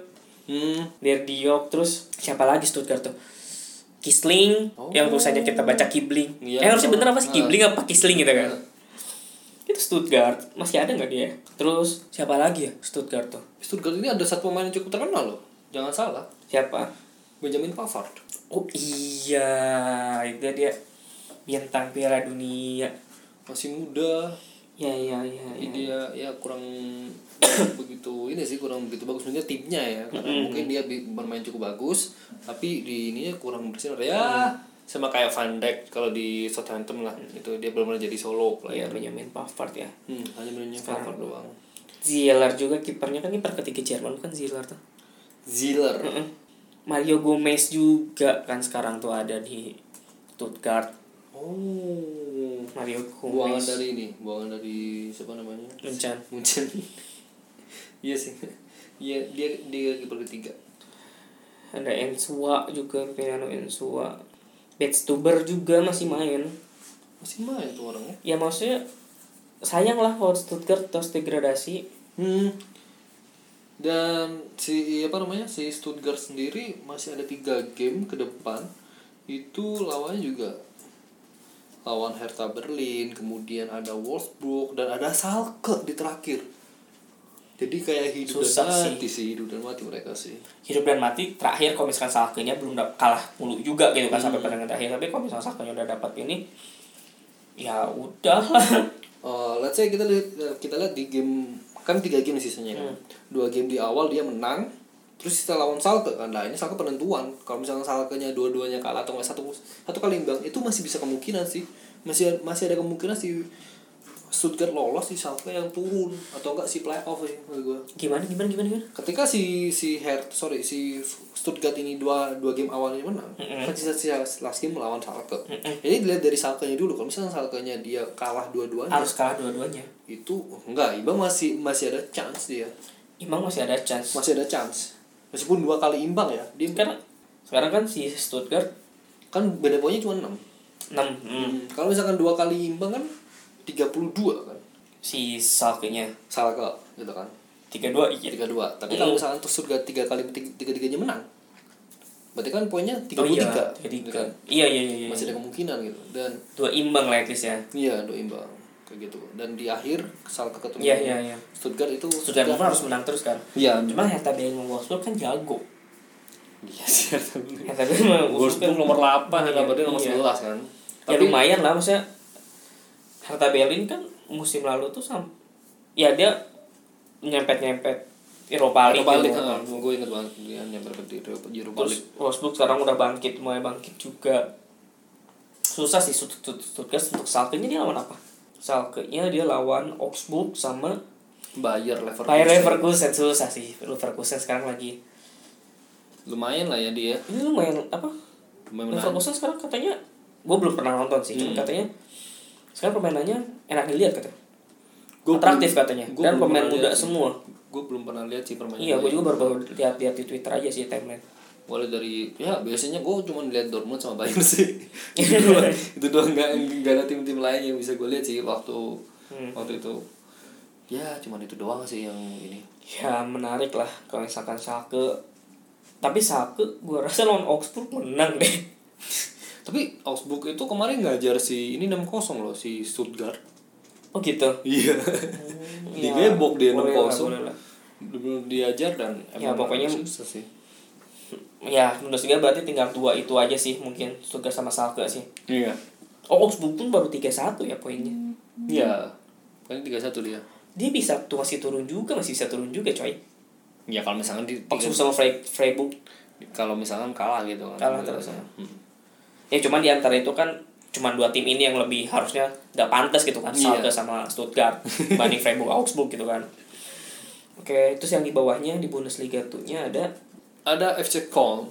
Hmm. Der Diop terus siapa lagi Stuttgart tuh? Kisling Oh. yang tulisannya kita baca Kibling. Iya, eh harusnya bener apa sih Nah. Kibling apa Kisling gitu kan? Itu Stuttgart masih ada nggak dia? Terus siapa lagi ya Stuttgart tuh? Stuttgart ini ada satu pemain yang cukup terkenal loh. Jangan salah. Siapa? Benjamin Pavard. Oh iya, itu dia bintang Piala Dunia. Masih muda. Ya ya ya. Ya. dia ya kurang [COUGHS] begitu ini sih kurang begitu bagus sebenarnya timnya ya karena Mm-mm. mungkin dia bermain cukup bagus tapi di ininya kurang bersinar ya sama kayak Van Dijk kalau di Southampton lah itu dia belum pernah jadi solo Iya player Benjamin Pavard ya. hmm, hanya Sekarang. Pavard doang Zieler juga kipernya kan kiper ketiga Jerman bukan Zieler tuh. Ziller Mm-mm. Mario Gomez juga kan sekarang tuh ada di Stuttgart. oh Mario buangan Gomez. dari ini buangan dari siapa namanya Munchen. Munchen [LAUGHS] iya sih iya dia dia kiper ketiga Ada Ensua juga Piano Ensua. Betstuber juga masih main. masih main tuh orangnya Ya maksudnya sayang lah kalau Stuttgart terus degradasi. Hmm. Dan si apa namanya si Stuttgart sendiri masih ada tiga game ke depan itu lawannya juga lawan Hertha Berlin kemudian ada Wolfsburg dan ada Schalke di terakhir jadi kayak hidup Susah dan sih. mati sih hidup dan mati mereka sih hidup dan mati terakhir kalau misalkan Salkenya belum kalah mulu juga gitu kan Hmm. sampai pertandingan terakhir tapi kalau misalkan Salkenya udah dapat ini ya udah Eh, let's say kita lihat kita lihat di game kan tiga game sisanya kan. Hmm. dua game di awal dia menang terus kita lawan Salke kan nah ini Salke penentuan kalau misalnya Salkenya dua-duanya kalah atau satu satu kali imbang itu masih bisa kemungkinan sih masih masih ada kemungkinan si Stuttgart lolos si Salke yang turun. Atau enggak si playoff sih menurut gua. Gimana gimana gimana gimana? Ketika si si Her sorry si Stuttgart ini dua dua game awalnya menang Mm-mm. kan sisa sisa last game melawan Schalke. Mm-mm. jadi dilihat dari Schalke-nya dulu kalau misalnya Schalke-nya dia kalah dua-duanya harus kalah dua-duanya. itu enggak imbang masih masih ada chance dia. Emang masih ada chance. Masih ada chance. Meskipun dua kali imbang ya dia karena sekarang kan si Stuttgart kan beda poinnya cuma 6 enam hmm. kalau misalkan dua kali imbang kan 32 kan? Si Salkenya Schalke gitu kan? tiga dua iya. 32 tapi Mm. kalau misalkan tuh Stuttgart tiga kali tiga tiganya menang berarti kan poinnya 33 oh iya gitu tiga kan? iya iya iya, iya. masih ada kemungkinan gitu. Dan dua imbang lah at least ya. Iya dua imbang kayak gitu. Dan di akhir Schalke ketemu iya iya iya. Stuttgart itu Stuttgart pun harus menang terus kan? Iya. Cuma Hertha Berlin Wolfsburg kan jago. Iya sih Hertha Berlin Wolfsburg nomor 8 Iya, Hertha Berlin nomor iya. 11 kan? Ya lumayan lah maksudnya Hertha Berlin kan musim lalu tuh sam ya dia nyempet nyempet Eropa League Europa League, ah, gue inget banget dia nyamper di terus League. Wolfsburg sekarang udah bangkit mulai bangkit juga susah sih Stutt- Stutt- Stuttgart untuk Schalke-nya dia lawan apa Schalke-nya dia lawan Augsburg sama Bayer Leverkusen. Bayer Leverkusen susah sih Leverkusen sekarang lagi Lumayan lah ya dia. ini lumayan apa Lumayan. Leverkusen sekarang katanya gue belum pernah nonton sih cuma Hmm. katanya sekarang permainannya enak dilihat katanya Gua atraktif belum- katanya gua dan pemain muda sih. semua Gue belum pernah lihat sih permainan. iya gue juga baru baru lihat lihat di Twitter aja sih timeline Mulai dari ya biasanya gue cuma lihat Dortmund sama Bayern [LAUGHS] sih. itu doang. itu doang nggak nggak ada tim-tim lain yang bisa gue lihat sih waktu Hmm. waktu itu. Ya cuman itu doang sih yang ini. ya menarik lah kalau misalkan Schalke tapi Schalke gue rasa lawan Augsburg menang deh [LAUGHS] Tapi Augsburg itu kemarin ngajar si ini 6-0 loh si Stuttgart. oh gitu Iya. Ya, Digebok dia boleh lah, 6-0. boleh lah. Belum diajar dan Ya, pokoknya- susah sih. ya Bundesliga berarti tinggal dua itu aja sih mungkin Stuttgart sama Schalke sih Iya. oh Augsburg pun baru 3-1 ya poinnya Iya. Kan 3-1 dia. dia bisa tuh masih turun juga masih bisa turun juga coy Ya kalau misalkan di Augsburg sama Fre- Freiburg kalau misalkan kalah gitu kan. Kalah terus, ya. Hmm. Ya cuman di antara itu kan cuman dua tim ini yang lebih harusnya nggak pantas gitu kan Iya. Schalke sama Stuttgart banding [LAUGHS] Freiburg Augsburg gitu kan oke terus yang di bawahnya di Bundesliga tuh nya ada Ada FC Köln,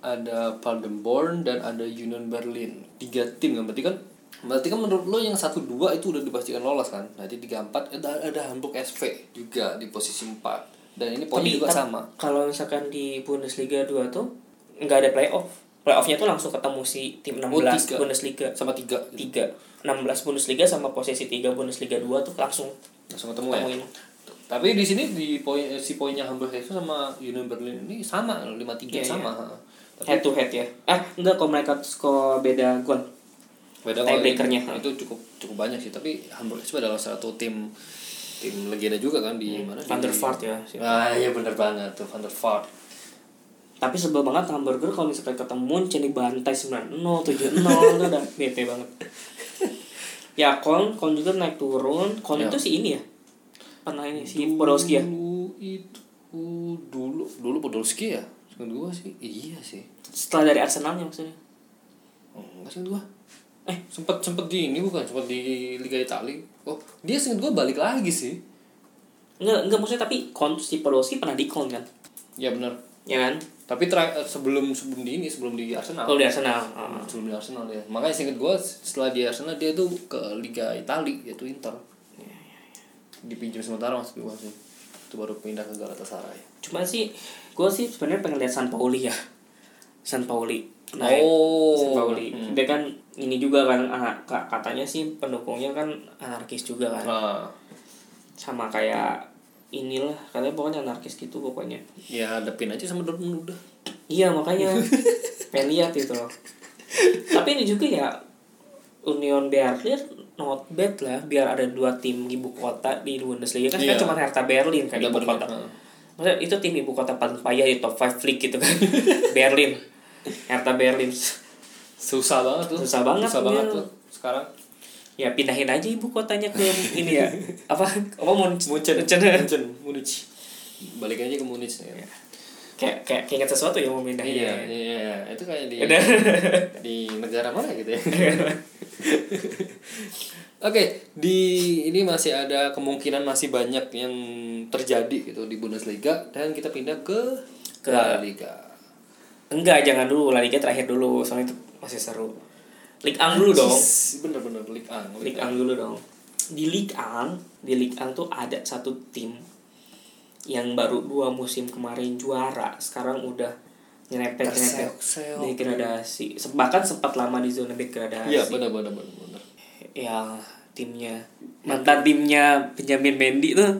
ada Paderborn dan ada Union Berlin. Tiga tim kan berarti kan berarti kan menurut lo yang satu dua itu udah dipastikan lolos kan. Nanti tiga empat ada ada Hamburg SV juga di posisi empat dan ini poinnya juga sama. kalau misalkan di Bundesliga 2 tuh nggak ada playoff playoffnya tuh langsung ketemu si tim 16 Oh, tiga. Bundesliga sama tiga gitu. 3 16 Bundesliga sama posisi 3 Bundesliga 2 tuh langsung langsung ketemu ya. ketemuin Tapi di sini di poin eh, si poinnya Hamburg SV sama Union Berlin ini sama lima tiga Iya, sama. ha. Tapi head to head ya eh enggak kalau mereka skor beda gol beda kalau tiebreakernya. itu, itu cukup cukup banyak sih tapi Hamburg SV adalah satu tim tim legenda juga kan di mana Hmm. Van der Vaart ya ah iya bener banget tuh Van der Vaart tapi sebel banget hamburger kalau misalkan ketemu Munchen dibantai 9-0 7-0 itu udah [LAUGHS] bete banget. Ya Kon Kon juga naik turun. Kon Ya. itu si ini ya? Pernah ini si Podolski ya? dulu itu dulu dulu Podolski ya? Seingat gua sih iya sih. Setelah dari Arsenalnya maksudnya? Oh, enggak seingat eh. Sempet sempet di ini bukan? Sempet di Liga Italia. Oh dia seingat gua balik lagi sih. Enggak enggak maksudnya tapi Kon si Podolski pernah di Kon kan? Ya benar ya kan? Tapi tra- eh, sebelum sebelum di ini sebelum di Arsenal. Kalau di Arsenal ah. sebelum di Arsenal dia makanya seingat gua setelah di Arsenal dia tuh ke Liga Italia yaitu Inter. Dipinjam sementara maksud gua sih. Itu baru pindah ke Galatasaray. Cuma sih gue sih sebenarnya pengen lihat San Pauli ya. San Pauli. Naik Oh. San Pauli. Hmm. dia kan ini juga kan ah, ka- katanya sih pendukungnya kan anarkis juga kan. Nah sama kayak inilah katanya pokoknya anarkis gitu pokoknya. Ya hadapin aja sama Dortmund udah. Iya makanya. [LAUGHS] Pengen lihat itu. Loh tapi ini juga ya Union Berlin not bad lah biar ada dua tim ibu kota di Bundesliga. Kan Iya. kan cuma Hertha Berlin kan Udah ibu kota. Maksudnya itu tim ibu kota paling payah di top 5 league gitu kan. [LAUGHS] Berlin. Hertha Berlin. Susah banget tuh. Susah banget susah banget ya. tuh sekarang ya pindahin aja ibu kotanya ke [LAUGHS] ini ya. Apa? Apa Munchen. Munchen. Munchen. Munich. Balik aja ke Munich ya. kayak kayak kayak ingat sesuatu ya mau pindahin iya ya. iya iya. itu kayak di [LAUGHS] di negara mana gitu ya? [LAUGHS] Oke, di ini masih ada kemungkinan masih banyak yang terjadi gitu di Bundesliga dan kita pindah ke Ke- La Liga. enggak jangan dulu. La Liga terakhir dulu. Soalnya itu masih seru Ligue 1 dulu dong. Bener-bener Ligue 1. Ligue 1 dulu dong. Di Ligue 1 di Ligue 1 tuh ada satu tim yang baru dua musim kemarin juara. Sekarang udah nyerempet nyerempet degradasi bahkan sempat lama di zona degradasi Iya, benar-benar benar. yang timnya. Mantan timnya Benjamin Mendy tuh.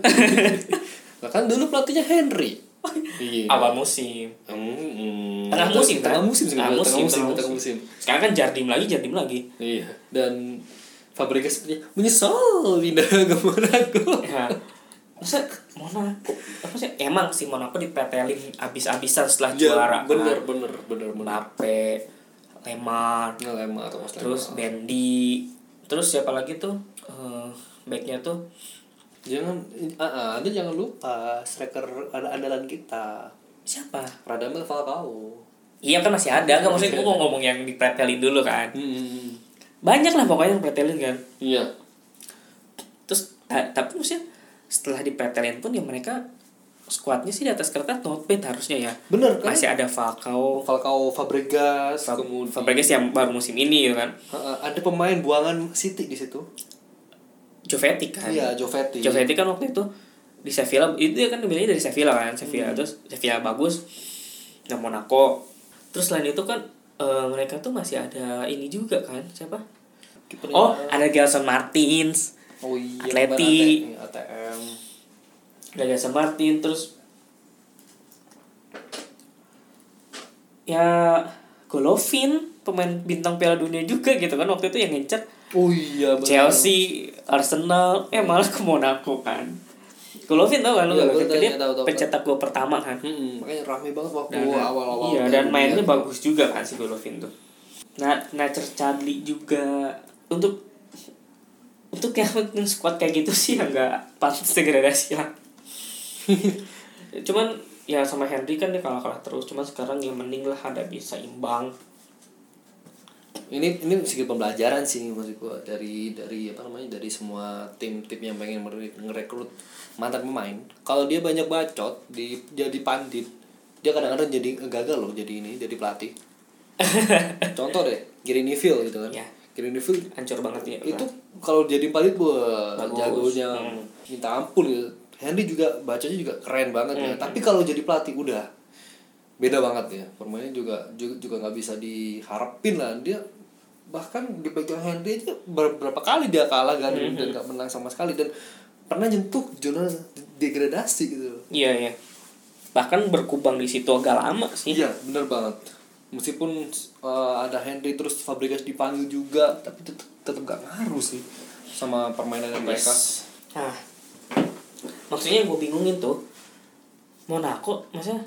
[LAUGHS] Lah kan dulu pelatihnya Henry. Iya. awal musim Hmm, tengah musim tengah kan? musim tengah sebenarnya, musim tengah musim, tengah tengah musim. sekarang kan Jardim lagi Jardim lagi Iya. Dan Fabregas sepertinya menyesal pindah ke Monaco. ya masa Monaco apa sih emang sih Monaco dipretelin abis-abisan setelah juara Ya, bener, kan? bener, bener, bener. Mbappe Lemar Mas terus Lemar. Bendy terus siapa lagi tuh Eh, backnya tuh jangan ah, ah, anda jangan lupa striker ada andalan kita. Siapa? Radamel Falcao. Iya kan masih ada. Kan maksudnya gue mau ngomong yang dipretelin dulu kan. Hmm. banyak lah pokoknya yang pretelin kan. Iya. Terus ta- tapi maksudnya setelah dipretelin pun ya mereka skuadnya sih di atas kertas not bad harusnya ya. Bener kan? Masih ada Falcao. Falcao Fabregas Fab- kemudian Fabregas yang baru musim ini ya kan. Ah, ada pemain buangan City di situ Jovetic kan. Iya Jovetti Jovetic kan waktu itu di Sevilla itu dia kan bilangnya dari Sevilla kan Sevilla. Terus Sevilla bagus dan Monaco. Terus selain itu kan eh, mereka tuh masih ada ini juga kan siapa? Kipernya- oh ada Gelson Martins oh iya Atleti. ATM ada Gelson Martin terus ya Golovin pemain bintang Piala Dunia juga gitu kan waktu itu yang ngincer. Oh iya. Chelsea, Arsenal, eh malah ke Monaco kan. Golovin tau kan lu Iya, Golovin tahu. pencetak gol pertama kan. Mm-mm, makanya rame banget waktu Dan- awal-awal Iya dan mainnya bagus juga kan si Golovin tuh. Nah, Nacer Chadli juga untuk untuk yang yang [LAUGHS] squad kayak gitu sih yang nggak pantas degradasi lah. [LAUGHS] Cuman ya sama Henry kan dia kalah-kalah terus. Cuman sekarang ya mending lah ada bisa imbang. Ini ini sedikit pembelajaran sih maksud gua dari dari apa namanya dari semua tim-tim yang pengen mere- ngerekrut mantan pemain kalau dia banyak bacot di jadi pandit dia kadang-kadang jadi gagal loh jadi ini jadi pelatih [LAUGHS] contoh deh Gary Neville gitu kan Ya. Gary Neville Hancur banget ya. itu kalau jadi pandit buat jagonya Hmm. minta ampun gitu. Henry juga bacanya juga keren banget ya Hmm. tapi kalau jadi pelatih udah beda banget ya permainnya juga juga nggak bisa diharapin lah. Dia bahkan dipegang Henry aja ber- berapa kali dia kalah kan Hmm. dan nggak menang sama sekali. Dan pernah nyentuh zona degradasi gitu. Iya ya. Bahkan berkubang di situ agak lama sih. iya bener banget. Meskipun uh, ada Henry terus Fabregas dipanggil juga tapi tetep tetep gak ngaruh sih sama permainan mereka. Nah, maksudnya gue bingungin tuh Monaco masa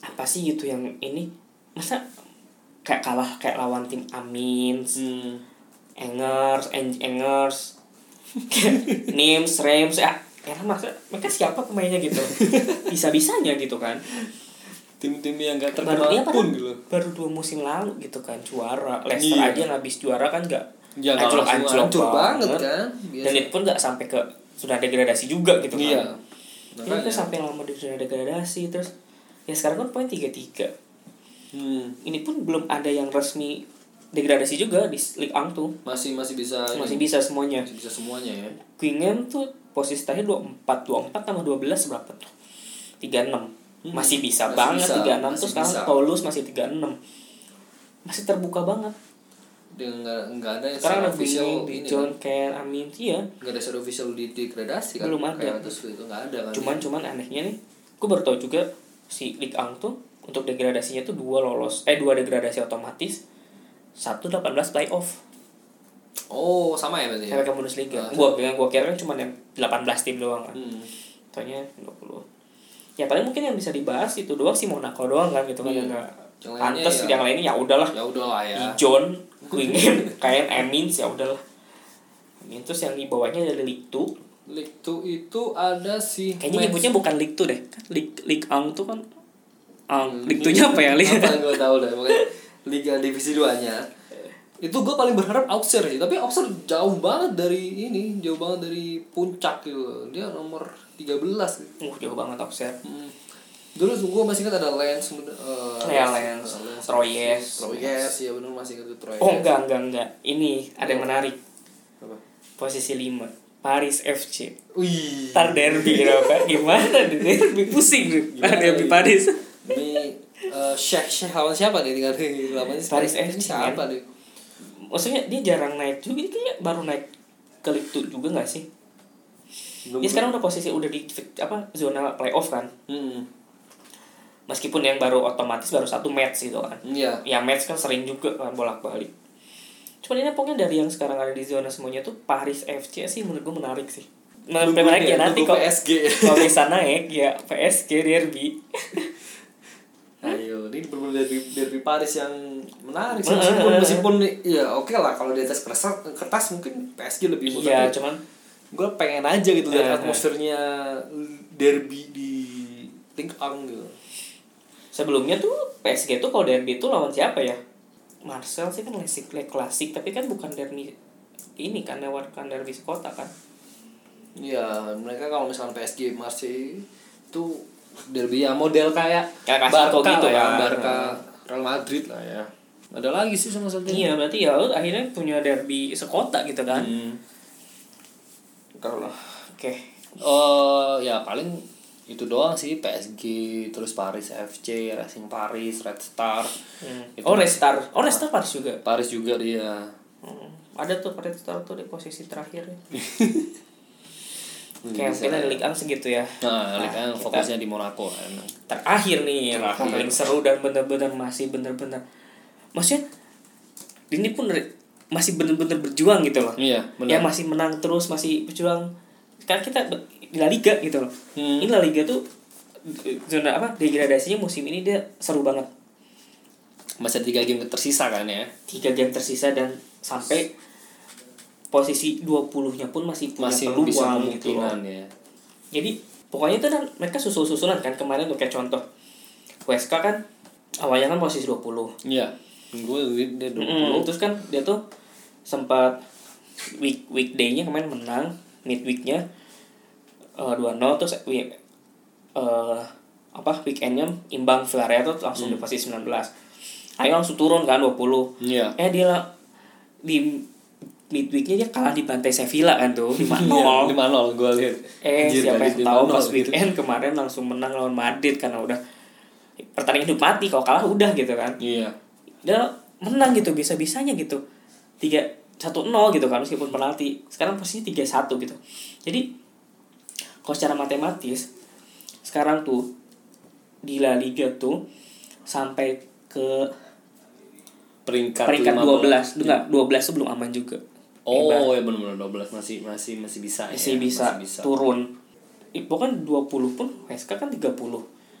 apa sih gitu yang ini masa kayak kalah kayak lawan tim Amins, Hmm. Engers, Eng Engers, [LAUGHS] Nims, Reims, ya, ya masa mereka siapa pemainnya gitu? [LAUGHS] Bisa bisanya gitu kan? tim-tim yang gak Baru terkenal iya pun padahal gitu baru dua musim lalu gitu kan juara. Leicester Iya. aja habis juara kan nggak ya langsung anjlok-anjlok hancur banget kan Dan itu pun nggak sampai ke sudah degradasi juga gitu iya kan. Makanya tuh sampai lama di degradasi terus ya sekarang kan poin tiga tiga. hmm, Ini pun belum ada yang resmi degradasi juga di Ligue 1 tuh. masih masih bisa Masih ini, bisa semuanya. masih bisa semuanya ya Quingen tuh posisi terakhir 24 24 tambah 12 berapa tuh? 36. Masih bisa Masih banget 36 masih tuh sekarang bisa. Paulus masih 36. Masih terbuka banget. dia nggak nggak ada yang Sekarang official di John kan. Ken, Amin, iya. nggak ada secara official di degradasi kan Belum ada. terus itu nggak ada kan Cuman cuman anehnya nih, gue baru tau juga si Ligue 1 tuh untuk degradasinya tuh dua lolos, eh dua degradasi otomatis, satu 18 playoff. oh sama ya berarti ya ke Bundesliga. Ah, Gua yang gua kira kan cuma yang 18 tim doang kan. hmm. Taunya 20. Ya paling mungkin yang bisa dibahas itu doang sih Monaco doang kan gitu kan yang enggak pantes ya- yang lainnya ya udahlah. ya udah lah ya Dijon, Quingen, [LAUGHS] kayak Emins ya udahlah. Ini terus yang di bawahnya Ligue 2. League 2 itu ada si Kayaknya nyebutnya bukan Ligue 2 deh. Ligue Ligue 1 tuh kan Ang, Ligue 2-nya apa ya? Ligue apa gue tahu deh pokoknya Liga Divisi 2 nya itu gue paling berharap Auxerre sih tapi Auxerre jauh banget dari ini jauh banget dari puncak gitu dia nomor 13 gitu. Uh, jauh banget Auxerre. Hmm. dulu gue masih ingat ada Lens uh, Ya, Lens. Troyes. Troyes ya benar masih ingat itu Troyes Oh enggak, enggak, enggak. Ini ada yang menarik. apa Posisi 5. Paris FC. wih Ntar derby [LAUGHS] apa? Gimana nih derby pusing nih. Gimana derby? Paris. ini uh, Sheikh Sheikh lawan siapa nih tinggal di lawannya Paris FC, siapa kan? nih Maksudnya dia jarang naik juga, dia kayak baru naik ke Ligue 2 juga gak sih? Belum- Dia sekarang udah posisi udah di apa zona playoff kan. hmm. Meskipun yang baru otomatis baru satu match gitu kan. iya Ya match kan sering juga kan bolak-balik. Cuman ini pokoknya dari yang sekarang ada di zona semuanya tuh Paris FC sih menurut gue menarik sih. Menarik Nunggu menarik ya nanti kok PSG kalau bisa naik ya PSG derby. Ayo, ini benar derby, derby Paris yang menarik sih. Meskipun, meskipun ya oke lah kalau di atas kertas, kertas mungkin PSG lebih Iya, cuman gue pengen aja gitu lihat eh. atmosfernya derby di Ting Ang gitu. sebelumnya tuh PSG tuh kalau derby tuh lawan siapa ya? Marcel sih kan klasik klasik tapi kan bukan derby ini kan lewat kan derby sekota kan. Iya, mereka kalau misalnya PSG Marseille itu derby ya model kayak Kayak Barca gitu lah ya, ya. Barca, Real Madrid lah ya. Ada lagi sih sama satu. Iya, berarti ya lu akhirnya punya derby sekota gitu kan. Hmm. Kalau oke. Oh ya paling itu doang sih PSG terus Paris FC Racing Paris Red Star Hmm. Oh, masih- Restar. Oh, Restar Paris juga. Paris juga dia Hmm. Ada tuh Red Star tuh di posisi terakhir [LAUGHS] mungkin ada. Ligue 1 segitu ya. nah, Liga kan kita- fokusnya di Monaco kan terakhir nih yang Terakhir. paling seru dan bener-bener masih bener-bener maksudnya ini pun masih bener-bener berjuang gitu loh Iya, ya masih menang terus masih berjuang sekarang kita La Liga gitu loh Hmm. ini La Liga tuh zona apa degradasinya musim ini dia seru banget Masih tiga game tersisa kan ya. tiga game tersisa dan sampai posisi 20-nya pun masih punya Masih peluang bisa gitu loh. ya. Jadi pokoknya itu kan mereka susul-susulan kan kemarin tuh kayak contoh WSK kan awalnya kan posisi 20. Iya. Gue dia Mm, 20. terus kan dia tuh sempat week weekday-nya kemarin menang, midweek-nya eh 2-0 terus week eh apa weekend-nya imbang Villarreal tuh langsung di posisi 19. Ayo langsung turun kan 20. Iya. Eh dia di midweek-nya dia kalah di bantai Sevilla kan tuh 5-0. [LAUGHS] Iya, 5-0 gue lihat. Eh Anjir, siapa yang tahu 5-0 pas gitu. weekend kemarin langsung menang lawan Madrid karena udah pertandingan hidup mati kalau kalah udah gitu kan. Iya. Dia menang gitu bisa-bisanya gitu. 3 1-0 gitu kan meskipun penalti. Sekarang posisinya 3-1 gitu. Jadi kalau secara matematis sekarang tuh di La Liga tuh sampai ke Peringkat, peringkat 15. 12. Itu enggak 12 tuh belum aman juga. Oh, ya benar-benar 12 masih masih masih bisa masih ya. bisa, Masih bisa. turun Ibu kan 20 pun WSK kan 30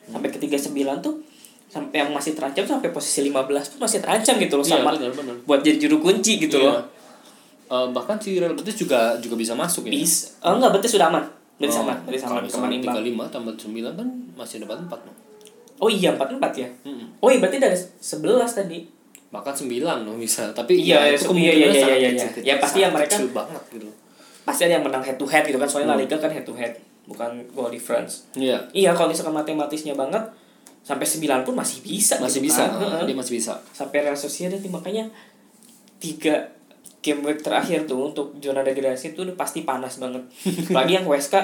sampai ke 39 tuh sampai yang masih terancam sampai posisi 15 pun masih terancam gitu loh Iya, sama benar, benar. buat jadi juru kunci gitu Iya. loh Eh, bahkan si Real Betis juga juga bisa masuk ya. bis oh, enggak berarti sudah aman Oh, sama berarti sama kemarin imbang 35 tambah 9 kan masih dapat 4 no. oh iya 44 ya Mm-mm. oh iya berarti dari 11 tadi Bahkan 9 loh bisa. Tapi Iya, ya, iya, itu iya, iya, iya, iya, iya. Ya, pasti yang mereka- kecil banget gitu. pasti ada yang menang head to head gitu kan soalnya La Hmm. Liga kan head to head bukan goal difference Iya. iya kalau misalkan matematisnya banget sampai 9 pun masih bisa Masih gitu bisa. kan. eh. Dia masih bisa. sampai Real Sociedad makanya tiga game week terakhir tuh untuk zona degradasi tuh udah pasti panas banget [LAUGHS] apalagi yang WSK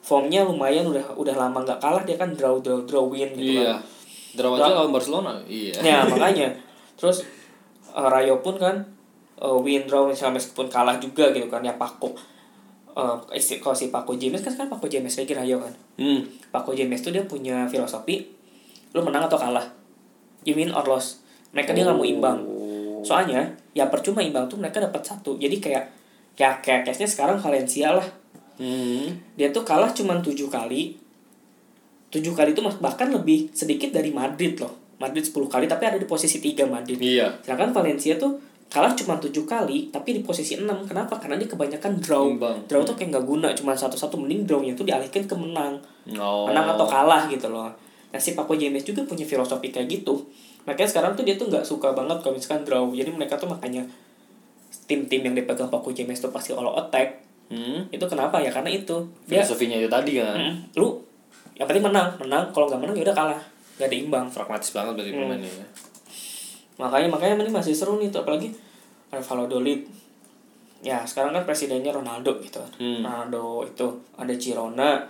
formnya lumayan udah udah lama nggak kalah dia kan draw draw draw win gitu Iya. kan Draw aja lawan Barcelona. Iya. ya [LAUGHS] makanya terus eh, Rayo pun kan eh, win draw misalnya meskipun kalah juga gitu kan ya Paco isti- kalau si Paco James kan sekarang Paco James lagi Rayo kan Hmm. Paco James tuh dia punya filosofi lu menang atau kalah you win or loss mereka dia nggak mau imbang Oh. Soalnya ya percuma imbang tuh mereka dapat satu. Jadi kayak kayak kayak case-nya sekarang Valencia lah. Hmm. dia tuh kalah cuma tujuh kali. Tujuh kali itu bahkan lebih sedikit dari Madrid loh. Madrid 10 kali tapi ada di posisi 3 Madrid. Iya. sedangkan Valencia tuh kalah cuma tujuh kali tapi di posisi 6 kenapa? Karena dia kebanyakan draw. Imbang. draw tuh kayak nggak guna. Cuma satu-satu mending drawnya tuh dialihkan ke menang. Oh. menang atau kalah gitu loh. Nah si Paco James juga punya filosofi kayak gitu makanya sekarang tuh dia tuh nggak suka banget kalau misalkan draw. Jadi mereka tuh makanya tim-tim yang dipegang Paco James tuh pasti all attack. Hmm. itu kenapa? Ya karena itu. Dia Filosofinya itu tadi kan. Mm, lu yang penting menang. Menang. Kalau nggak menang ya udah kalah. Nggak ada imbang. Pragmatis banget berarti Hmm. pemainnya ya. makanya makanya ini masih seru nih tuh. Apalagi ada Valladolid ya sekarang kan presidennya Ronaldo gitu. Hmm. Ronaldo itu ada Girona.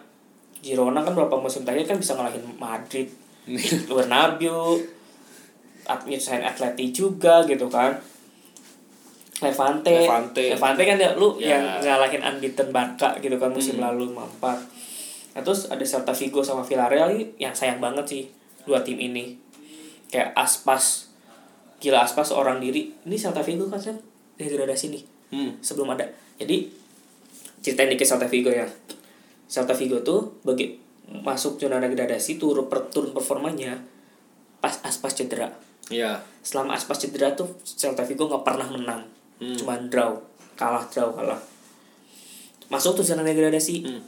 Girona kan beberapa musim terakhir kan bisa ngalahin Madrid [LAUGHS] Bernabeu nyusahin Atleti juga gitu kan. Levante. Levante. Levante kan ya, lu Ya. yang ngalahin unbeaten Barca gitu kan musim Hmm. lalu 4 nah, terus ada Celta Vigo sama Villarreal yang sayang banget sih dua tim ini. Kayak Aspas. Gila Aspas orang diri. Ini Celta Vigo kan saya degradasi nih. Hmm. sebelum ada. Jadi ceritain dikit Celta Vigo ya. Celta Vigo tuh bagi masuk zona degradasi turun per, turun performanya pas Aspas cedera Iya. selama Aspas cedera tuh Celta Vigo nggak pernah menang. Hmm. cuman draw. Kalah draw kalah. Masuk tuh zona degradasi. Hmm.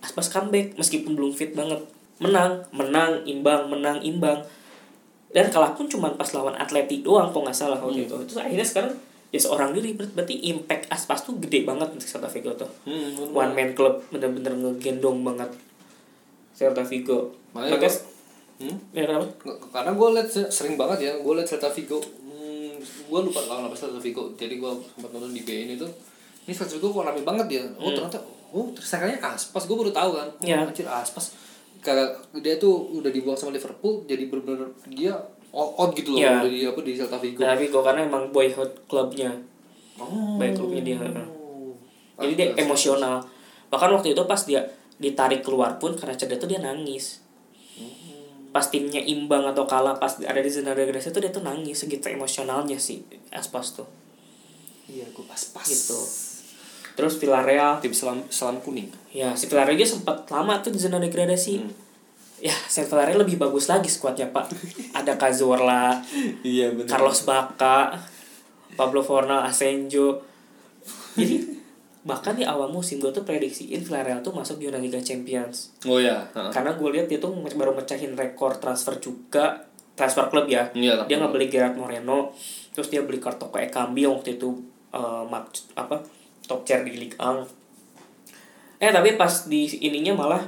Aspas comeback meskipun belum fit banget. Menang menang imbang menang imbang. Dan kalah pun cuman pas lawan Atleti doang kok nggak salah waktu itu. Terus akhirnya sekarang ya seorang diri ber- berarti impact Aspas tuh gede banget untuk Celta Vigo tuh. Hmm. one man club bener-bener ngegendong banget Celta Vigo. Makanya Makanya, Hmm? ya kenapa? Karena gue liat se- sering banget ya gue liat Celta Vigo. Hmm, gue lupa lawan apa Celta Vigo. Jadi gue sempat nonton di BN itu ini Celta Vigo kok rame banget ya. Oh ternyata oh tersangkanya Aspas gue baru tahu kan. Oh, Iya. anjir Aspas. Kayak dia tuh udah dibuang sama Liverpool jadi bener-bener dia out gitu loh udah di apa di Celta Vigo. Celta Vigo karena emang boyhood klubnya. Oh. Baik klubnya dia jadi dia emosional. Bahkan waktu itu pas dia ditarik keluar pun karena cedera tuh dia nangis pas timnya imbang atau kalah pas ada di zona degradasi tuh dia tuh nangis segitu emosionalnya sih Aspas tuh. Iya gue pas-pas. Gitu. Terus Villarreal. Tim selam selam kuning. Ya si Villarreal dia sempat lama tuh di zona degradasi. Ya si Villarreal lebih bagus lagi skuadnya pak. [LAUGHS] Ada Cazorla iya Carlos Baca Pablo Fornal Asenjo. Jadi bahkan di awal musim gue tuh prediksiin Villarreal tuh masuk di Liga Champions. Oh ya heeh. karena gue lihat dia tuh baru mecahin rekor transfer juga transfer klub ya. Iya dia nggak beli Gerard Moreno terus dia beli Kartoko Ekambi yang waktu itu eh, mak- apa top chair di Ligue 1 eh tapi pas di ininya malah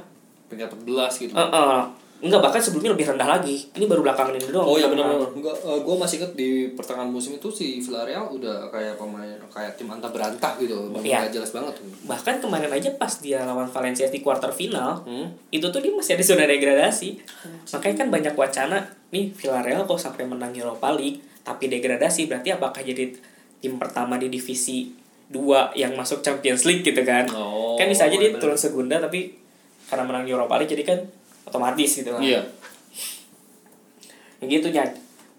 peringkat 11 gitu. Eh, eh, enggak bahkan sebelumnya lebih rendah lagi ini baru belakangan ini doang Oh iya benar benar. Enggak gue masih inget di pertengahan musim itu si Villarreal udah kayak pemain kayak tim antah berantah gitu. Iya. jelas banget tuh. bahkan kemarin aja pas dia lawan Valencia di quarter final Hmm. itu tuh dia masih ada zona degradasi makanya kan banyak wacana nih Villarreal kok sampai menang Europa League tapi degradasi berarti apakah jadi tim pertama di divisi 2 yang masuk Champions League gitu kan Oh, kan bisa aja dia bener. turun segunda tapi karena menang Europa League jadi kan otomatis gitu kan Iya. ya gitu ya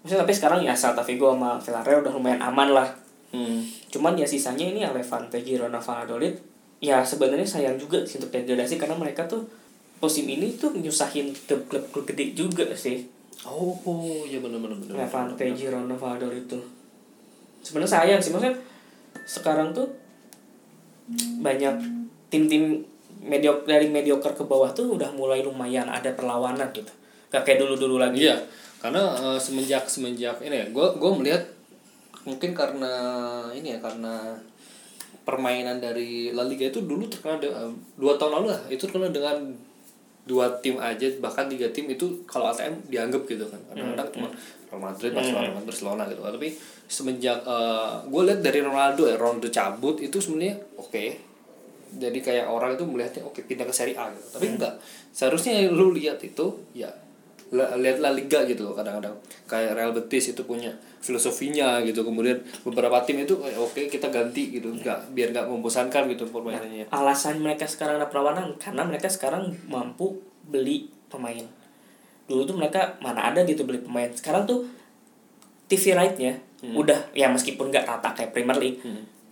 maksudnya tapi sekarang ya Celta Vigo sama Villarreal udah lumayan aman lah Hmm. Cuman ya sisanya ini Levante, Girona, Valladolid ya sebenarnya sayang juga sih untuk degradasi karena mereka tuh musim ini tuh nyusahin klub-klub gede juga sih. Oh, oh ya benar benar benar. Levante, Girona, Valladolid tuh. Sebenarnya sayang sih maksudnya sekarang tuh banyak tim-tim mediok dari mediocre ke bawah tuh udah mulai lumayan ada perlawanan gitu. Gak kayak dulu-dulu lagi. Iya, karena eh, semenjak semenjak ini ya, gue gue melihat mungkin karena ini ya karena permainan dari La Liga itu dulu terkenal de- eh, dua tahun lalu lah itu terkenal dengan dua tim aja bahkan tiga tim itu kalau ATM dianggap gitu kan. Kadang-kadang cuma Real Madrid Barcelona Barcelona gitu. Tapi semenjak gue lihat dari Ronaldo ya Ronaldo cabut itu sebenarnya oke jadi kayak orang itu melihatnya oke pindah ke Serie A gitu. Tapi enggak. Seharusnya yang lu lihat itu ya lihat La Liga gitu loh kadang-kadang. Kayak Real Betis itu punya filosofinya gitu. Kemudian beberapa tim itu eh, oke kita ganti gitu. Enggak biar nggak membosankan gitu permainannya. alasan mereka sekarang ada perlawanan karena mereka sekarang mampu beli pemain. Dulu tuh mereka mana ada gitu beli pemain. Sekarang tuh TV right-nya udah ya meskipun nggak rata kayak Premier League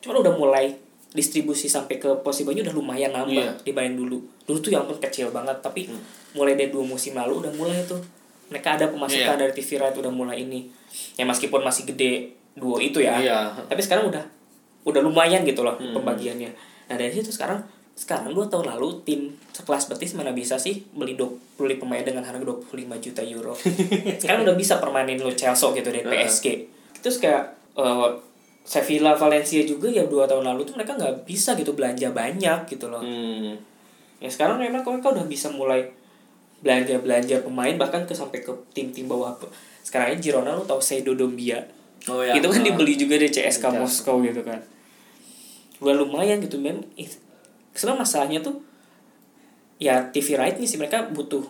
cuma udah mulai distribusi sampai ke posisinya udah lumayan nambah Iya. dibanding dulu. Dulu tuh yang ampun kecil banget tapi mulai dari dua musim lalu udah mulai tuh. Mereka ada pemasukan Iya. dari TV right udah mulai ini. Ya meskipun masih gede duo itu ya. Iya. tapi sekarang udah udah lumayan gitu loh pembagiannya. Nah dari situ sekarang sekarang dua tahun lalu tim sekelas Betis mana bisa sih beli do, beli pemain dengan harga 25 juta euro? [LAUGHS] Sekarang udah bisa permainin lo Chelsea gitu dari PSG terus kayak eh, Sevilla Valencia juga ya dua tahun lalu tuh mereka nggak bisa gitu belanja banyak gitu loh Hmm. ya sekarang memang mereka udah bisa mulai belanja belanja pemain bahkan ke sampai ke tim-tim bawah sekarang ini Girona lo tau Seido Dombia Oh ya. itu kan Ah. dibeli juga di CSKA Iya. Moskow gitu kan udah lumayan gitu mem ih, sebenarnya masalahnya tuh ya TV right nih sih mereka butuh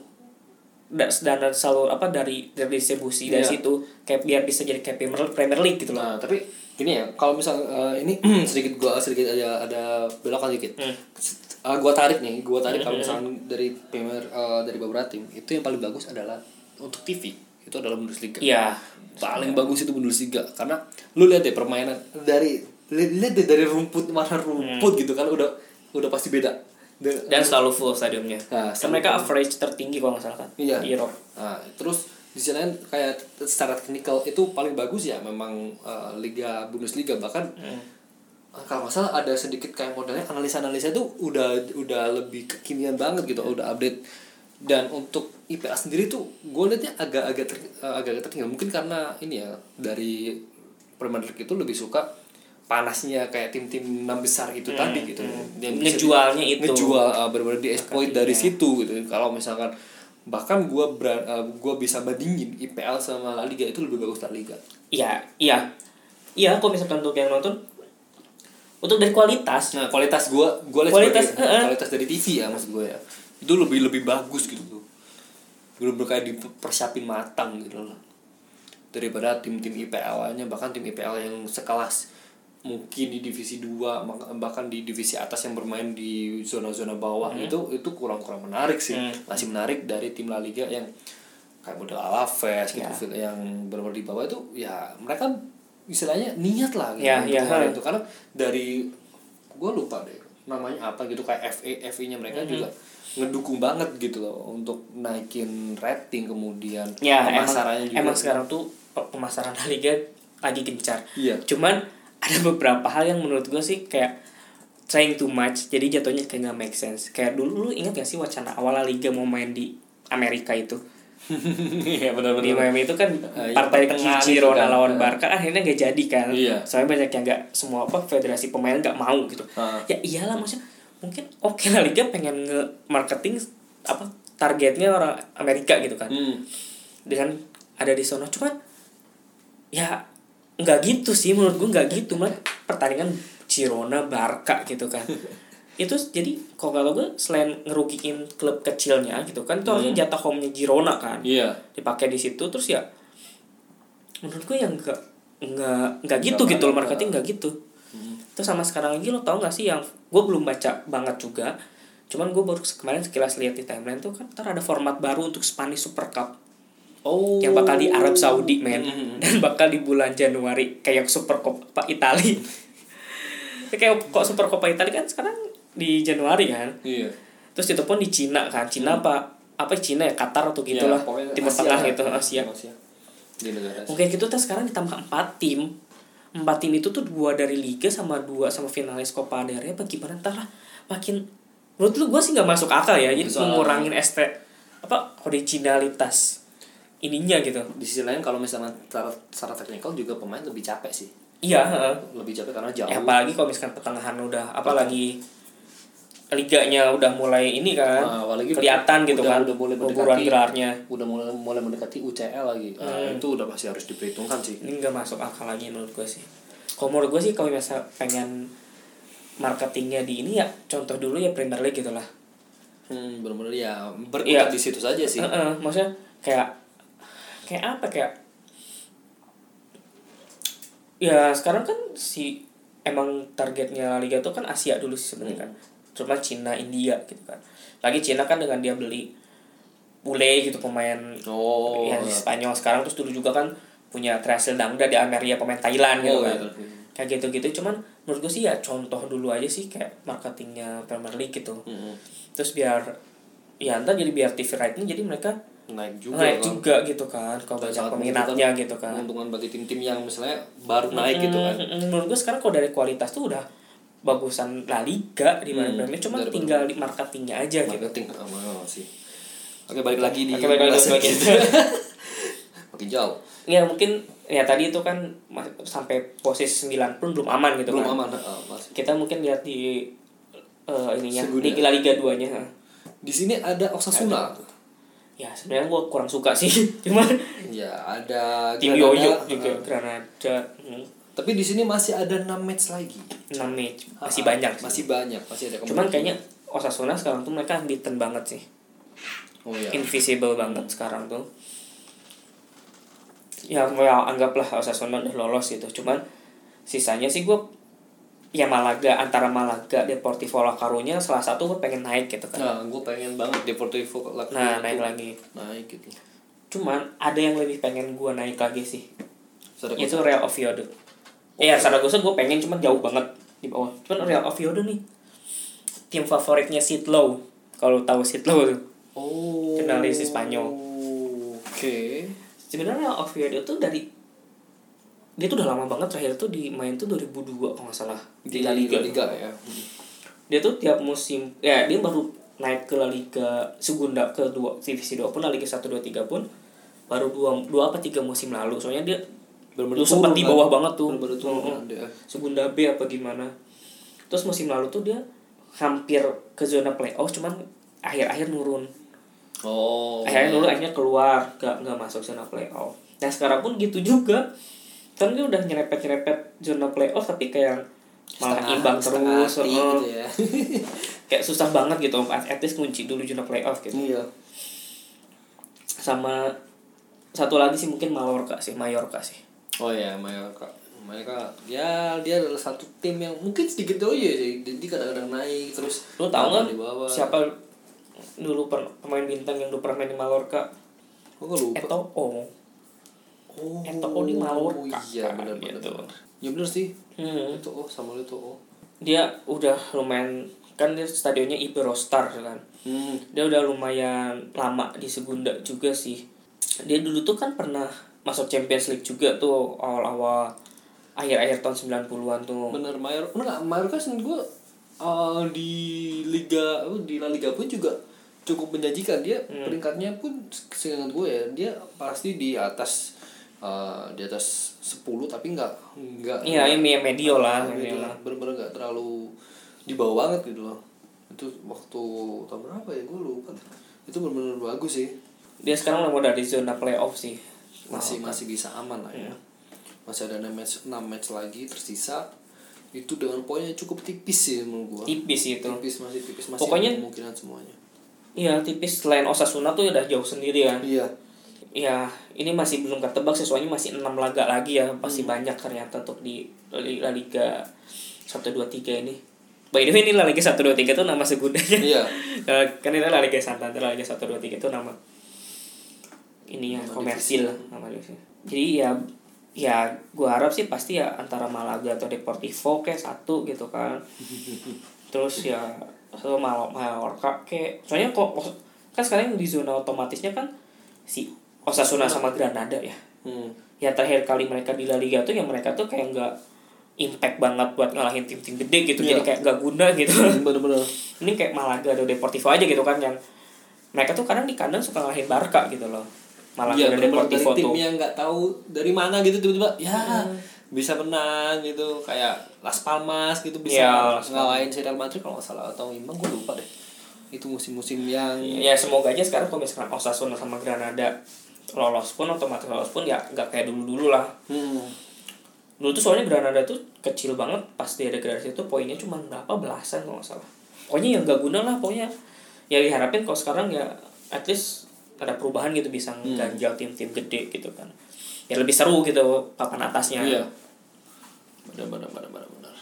da- dana salur apa dari dari distribusi dari Iya. situ kayak biar bisa jadi kayak Premier, Premier League gitu loh Nah, tapi gini ya, kalau misal eh, ini [CLEARS THROAT] sedikit gua sedikit ada ada belokan dikit. Hmm. Eh, gua tarik nih, gua tarik kalau misalnya dari Premier eh, dari beberapa tim, itu yang paling bagus adalah untuk TV. Itu adalah Bundesliga. iya Paling bagus itu Bundesliga karena lu lihat deh permainan dari li- lihat deh dari rumput mana rumput gitu kan udah udah pasti beda. Dan- dan selalu full stadiumnya Nah, mereka full. average tertinggi kalau nggak salah kan Iya. di Eropa Nah, terus di sisi lain kayak secara teknikal itu paling bagus ya memang eh, Liga Bundesliga. Bahkan eh, kalau nggak salah ada sedikit kayak modelnya analisa-analisa itu udah udah lebih kekinian banget gitu, udah update. Dan untuk IPA sendiri tuh gue liatnya agak-agak ter, eh, agak tertinggal. Mungkin karena ini ya dari Premier League itu lebih suka panasnya kayak tim-tim enam besar itu tadi gitu. Yang bisa di- Ngejualnya itu. ngejual uh, benar-benar di exploit dari situ gitu. Kalau misalkan bahkan gua beran, uh, gua bisa bandingin IPL sama La Liga itu lebih bagus La Liga. Iya iya. Iya kalau misalkan untuk yang nonton untuk dari kualitas. Nah kualitas gua gua lihat Kualitas, sebagai- eh. kualitas dari TV ya maksud gua ya. Itu lebih lebih bagus gitu tuh. Bener-bener kayak dipersiapin matang gitu loh. Daripada tim-tim IPL-nya bahkan tim IPL yang sekelas mungkin di divisi 2 maka- bahkan di divisi atas yang bermain di zona-zona bawah itu itu kurang-kurang menarik sih. Hmm. masih menarik dari tim La Liga yang kayak model Alaves gitu Ya. yang benar-benar di bawah itu ya mereka istilahnya niat lah gitu Ya, untuk ya, itu. Karena dari gue lupa deh namanya apa gitu kayak FA FA nya mereka juga ngedukung banget gitu loh untuk naikin rating kemudian ya emang, pemasarannya juga. emang sekarang tuh pe- pemasaran La Liga lagi gencar. Iya. cuman ada beberapa hal yang menurut gue sih kayak trying too much jadi jatuhnya kayak nggak make sense kayak dulu lu ingat gak sih wacana awal Liga mau main di Amerika itu [LAUGHS] Iya benar-benar di Miami itu kan yang partai pertengahan tengah Girona kan. lawan Eh. Barca akhirnya gak jadi kan Iya. soalnya banyak yang nggak semua apa federasi pemain nggak mau gitu Ah. ya iyalah maksudnya mungkin oke La Liga pengen nge marketing apa targetnya orang Amerika gitu kan Hmm. dengan ada di sono cuman ya nggak gitu sih menurut gue nggak gitu malah pertandingan Girona Barca gitu kan. [LAUGHS] Itu jadi kalau kata gue selain ngerugiin klub kecilnya gitu kan itu harusnya jatah home-nya Girona kan. Iya. dipakai di situ terus ya menurut gue yang enggak enggak enggak gitu Nggak gitu loh marketing enggak gitu. Terus sama sekarang lagi lo tau gak sih yang gue belum baca banget juga cuman gue baru kemarin sekilas lihat di timeline tuh kan ntar ada format baru untuk Spanish Super Cup Oh. yang bakal di Arab Saudi men. Mhm. [LAUGHS] dan bakal di bulan Januari kayak Super Coppa Itali [LAUGHS] kayak kok Super Coppa Itali kan sekarang di Januari kan? Iya. terus itu pun di Cina kan? Cina apa apa Cina ya? Qatar atau gitulah Ya, pokoknya Timur Asia Tengah gitu Asia. Di negara Asia. Mungkin gitu terus sekarang ditambah empat tim. Empat tim itu tuh dua dari liga sama dua sama finalis Copa del Rey. Apa gimana? Ntar lah makin menurut lu gue sih nggak masuk akal ya jadi Soalnya- mengurangin este apa originalitas ininya gitu Di sisi lain kalau misalnya secara, secara teknikal juga pemain lebih capek sih. iya. Lebih capek karena jauh. ya, apalagi kalau misalkan pertengahan udah apalagi liganya udah mulai ini kan Nah, apalagi kelihatan gitu udah- kan udah mulai mendekati. gelarnya udah mulai mulai mendekati UCL lagi. Nah, Hmm. itu udah pasti harus diperhitungkan sih. ini nggak masuk akal lagi menurut gue sih kalau menurut gue sih kalau misalnya pengen marketingnya di ini ya contoh dulu ya Premier League gitu lah Hmm, benar-benar ya berkutat Iya. di situ saja sih. Heeh, maksudnya kayak kayak apa kayak ya sekarang kan si emang targetnya La Liga tuh kan Asia dulu sih sebenarnya kan. Cuma Cina India gitu kan. Lagi Cina kan dengan dia beli bule gitu pemain Oh. ya di Spanyol sekarang. Terus dulu juga kan punya Trasil Dangda di Amerika pemain Thailand gitu Oh, kan. iya. kayak gitu-gitu. Cuman menurut gue sih ya contoh dulu aja sih kayak marketingnya Premier League gitu. Mm-mm. terus biar ya entar jadi biar TV right-nya jadi mereka Naik juga. naik kan. juga gitu kan kalau banyak peminatnya menguntungkan- gitu kan Menguntungkan bagi tim-tim yang misalnya baru naik gitu kan. Menurut gue sekarang kalau dari kualitas tuh udah bagusan La Liga di mana Hmm, Premier cuma tinggal di marketingnya aja gitu Marketing sama sih. Oke, balik lagi di Oke, balik lagi, balik kita. [LAUGHS] Makin jauh. ya mungkin ya tadi itu kan sampai posisi 9 pun belum aman gitu Belum kan aman, heeh, masih. kita mungkin lihat di eh, ininya Segunda. di La Liga 2 nya ha. Di sini ada Osasuna. Ya sebenarnya gue kurang suka sih [LAUGHS] cuman Ya, ada tim Granada, Yoyo juga heeh. Granada hmm, Tapi di sini masih ada 6 match lagi. 6 match masih Ah, banyak sih. Masih banyak, masih ada cuman kayaknya Osasuna sekarang tuh mereka unbeaten banget sih oh iya. invisible banget sekarang tuh ya ya anggaplah Osasuna udah lolos gitu cuman sisanya sih gue ya Malaga antara Malaga Deportivo La Coruña salah satu gue pengen naik gitu kan. Nah, gue pengen banget Deportivo La nah Coruña naik tuh lagi. Naik gitu. cuman ada yang lebih pengen gue naik lagi sih. Itu Real Oviedo. Iya Saragossa gue pengen cuman jauh banget di bawah. Cuman Real Oviedo nih tim favoritnya Sitlow kalau tahu Sitlow tuh. Oh. Jurnalis Spanyol. Oke. sebenarnya Oviedo tuh dari dia tuh udah lama banget terakhir tuh di main tuh 2002 kalau nggak salah Di La Liga, Liga ya. dia tuh tiap musim ya dia baru naik ke La Liga Segunda ke dua divisi 2 pun La Liga 1 2 3 pun baru dua dua apa tiga musim lalu soalnya dia Lu sempat di kan? bawah banget tuh. Bener-bener turun dia. Segunda B apa gimana terus musim lalu tuh dia hampir ke zona playoff cuman akhir-akhir nurun Oh. akhirnya dulu akhirnya keluar gak nggak masuk zona playoff nah sekarang pun gitu juga kan dia udah nyerepet nyerepet zona playoff tapi kayak malah imbang terus hati gitu ya. [LAUGHS] kayak susah banget gitu at at least kunci dulu zona playoff gitu Iya. sama satu lagi sih mungkin Mallorca sih Mallorca sih Oh ya, Mallorca. Mallorca ya dia adalah satu tim yang mungkin sedikit doy ya sih. Jadi kadang-kadang naik terus lu tahu kadang nggak siapa dulu pemain bintang yang dulu pernah main di Mallorca Oh, lupa. Eto'o Oh, Eto'o di Mallorca, Iya, kan, benar. gitu. benar. Ya benar sih. hmm. Eto'o sama Eto'o. dia udah lumayan kan dia stadionnya Iberostar kan Hmm. dia udah lumayan lama di Segunda juga sih dia dulu tuh kan pernah masuk Champions League juga tuh awal-awal akhir-akhir tahun 90-an tuh Bener Mayor. Enggak, Mayor kan gue uh, di liga oh, di La Liga pun juga cukup menjanjikan dia Hmm. peringkatnya pun seingat gue ya dia pasti di atas uh, di atas 10 tapi enggak enggak iya ini medio lah gitu medio lah. bener-bener nggak terlalu di bawah banget gitu loh. Itu waktu tahun berapa ya? Gue lupa. Itu bener-bener bagus sih. Dia sekarang udah dari zona playoff sih. Masih masih bisa aman lah ya. Masih ada 6 match 6 match lagi tersisa. Itu dengan poinnya cukup tipis sih menurut gua. Tipis itu. Tipis masih tipis masih Pokoknya- kemungkinan semuanya. Iya tipis selain Osasuna tuh udah jauh sendiri kan. Iya ya ini masih belum ketebak sih soalnya masih enam laga lagi ya pasti banyak ternyata untuk di La Liga 1 2 3 ini. By the way ini La Liga 1 2 3 itu nama segundanya iya. [LAUGHS] Eh, kan itu La Liga Santander La Liga 1 2 3 itu nama ini ya Nama komersil nama divisi. jadi ya ya gua harap sih pasti ya antara Malaga atau Deportivo kayak satu gitu kan. [LAUGHS] Terus ya atau Mal Mallorca kayak soalnya kok kan sekarang di zona otomatisnya kan si Osasuna sama Granada ya. Hmm. ya terakhir kali mereka di La Liga tuh yang mereka tuh kayak nggak impact banget buat ngalahin tim-tim gede gitu. Iya. jadi kayak nggak guna gitu. Bener-bener. [LAUGHS] Ini kayak Malaga atau Deportivo aja gitu kan yang mereka tuh kadang di kandang suka ngalahin Barca gitu loh. Malaga Iya dan bener-bener dari Deportivo tim tuh. yang nggak tahu dari mana gitu tiba-tiba ya bisa menang gitu. Kayak Las Palmas gitu bisa Iya, Palmas. ngalahin Real Madrid kalau nggak salah atau imbang gue lupa deh. Itu musim-musim yang ya semoga aja sekarang kalau misalkan Osasuna sama Granada lolos pun otomatis lolos pun ya nggak kayak dulu dulu lah. Hmm. dulu tuh soalnya Granada tuh kecil banget pas dia degradasi itu poinnya cuma berapa? Belasan kalau nggak salah. Pokoknya yang nggak guna lah pokoknya. Ya diharapin kalau sekarang ya at least ada perubahan gitu bisa ganjal tim-tim gede gitu kan. Ya lebih seru gitu papan atasnya. Iya. Benar benar benar benar benar.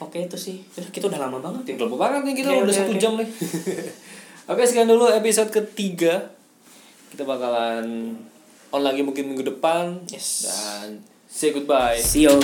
Oke itu sih. Udah, kita udah lama banget ya. Udah banget nih kita Oke, udah oke, satu oke. jam nih. [LAUGHS] Oke sekian dulu episode ketiga. Kita bakalan on lagi mungkin minggu depan. Yes. Dan say goodbye. see you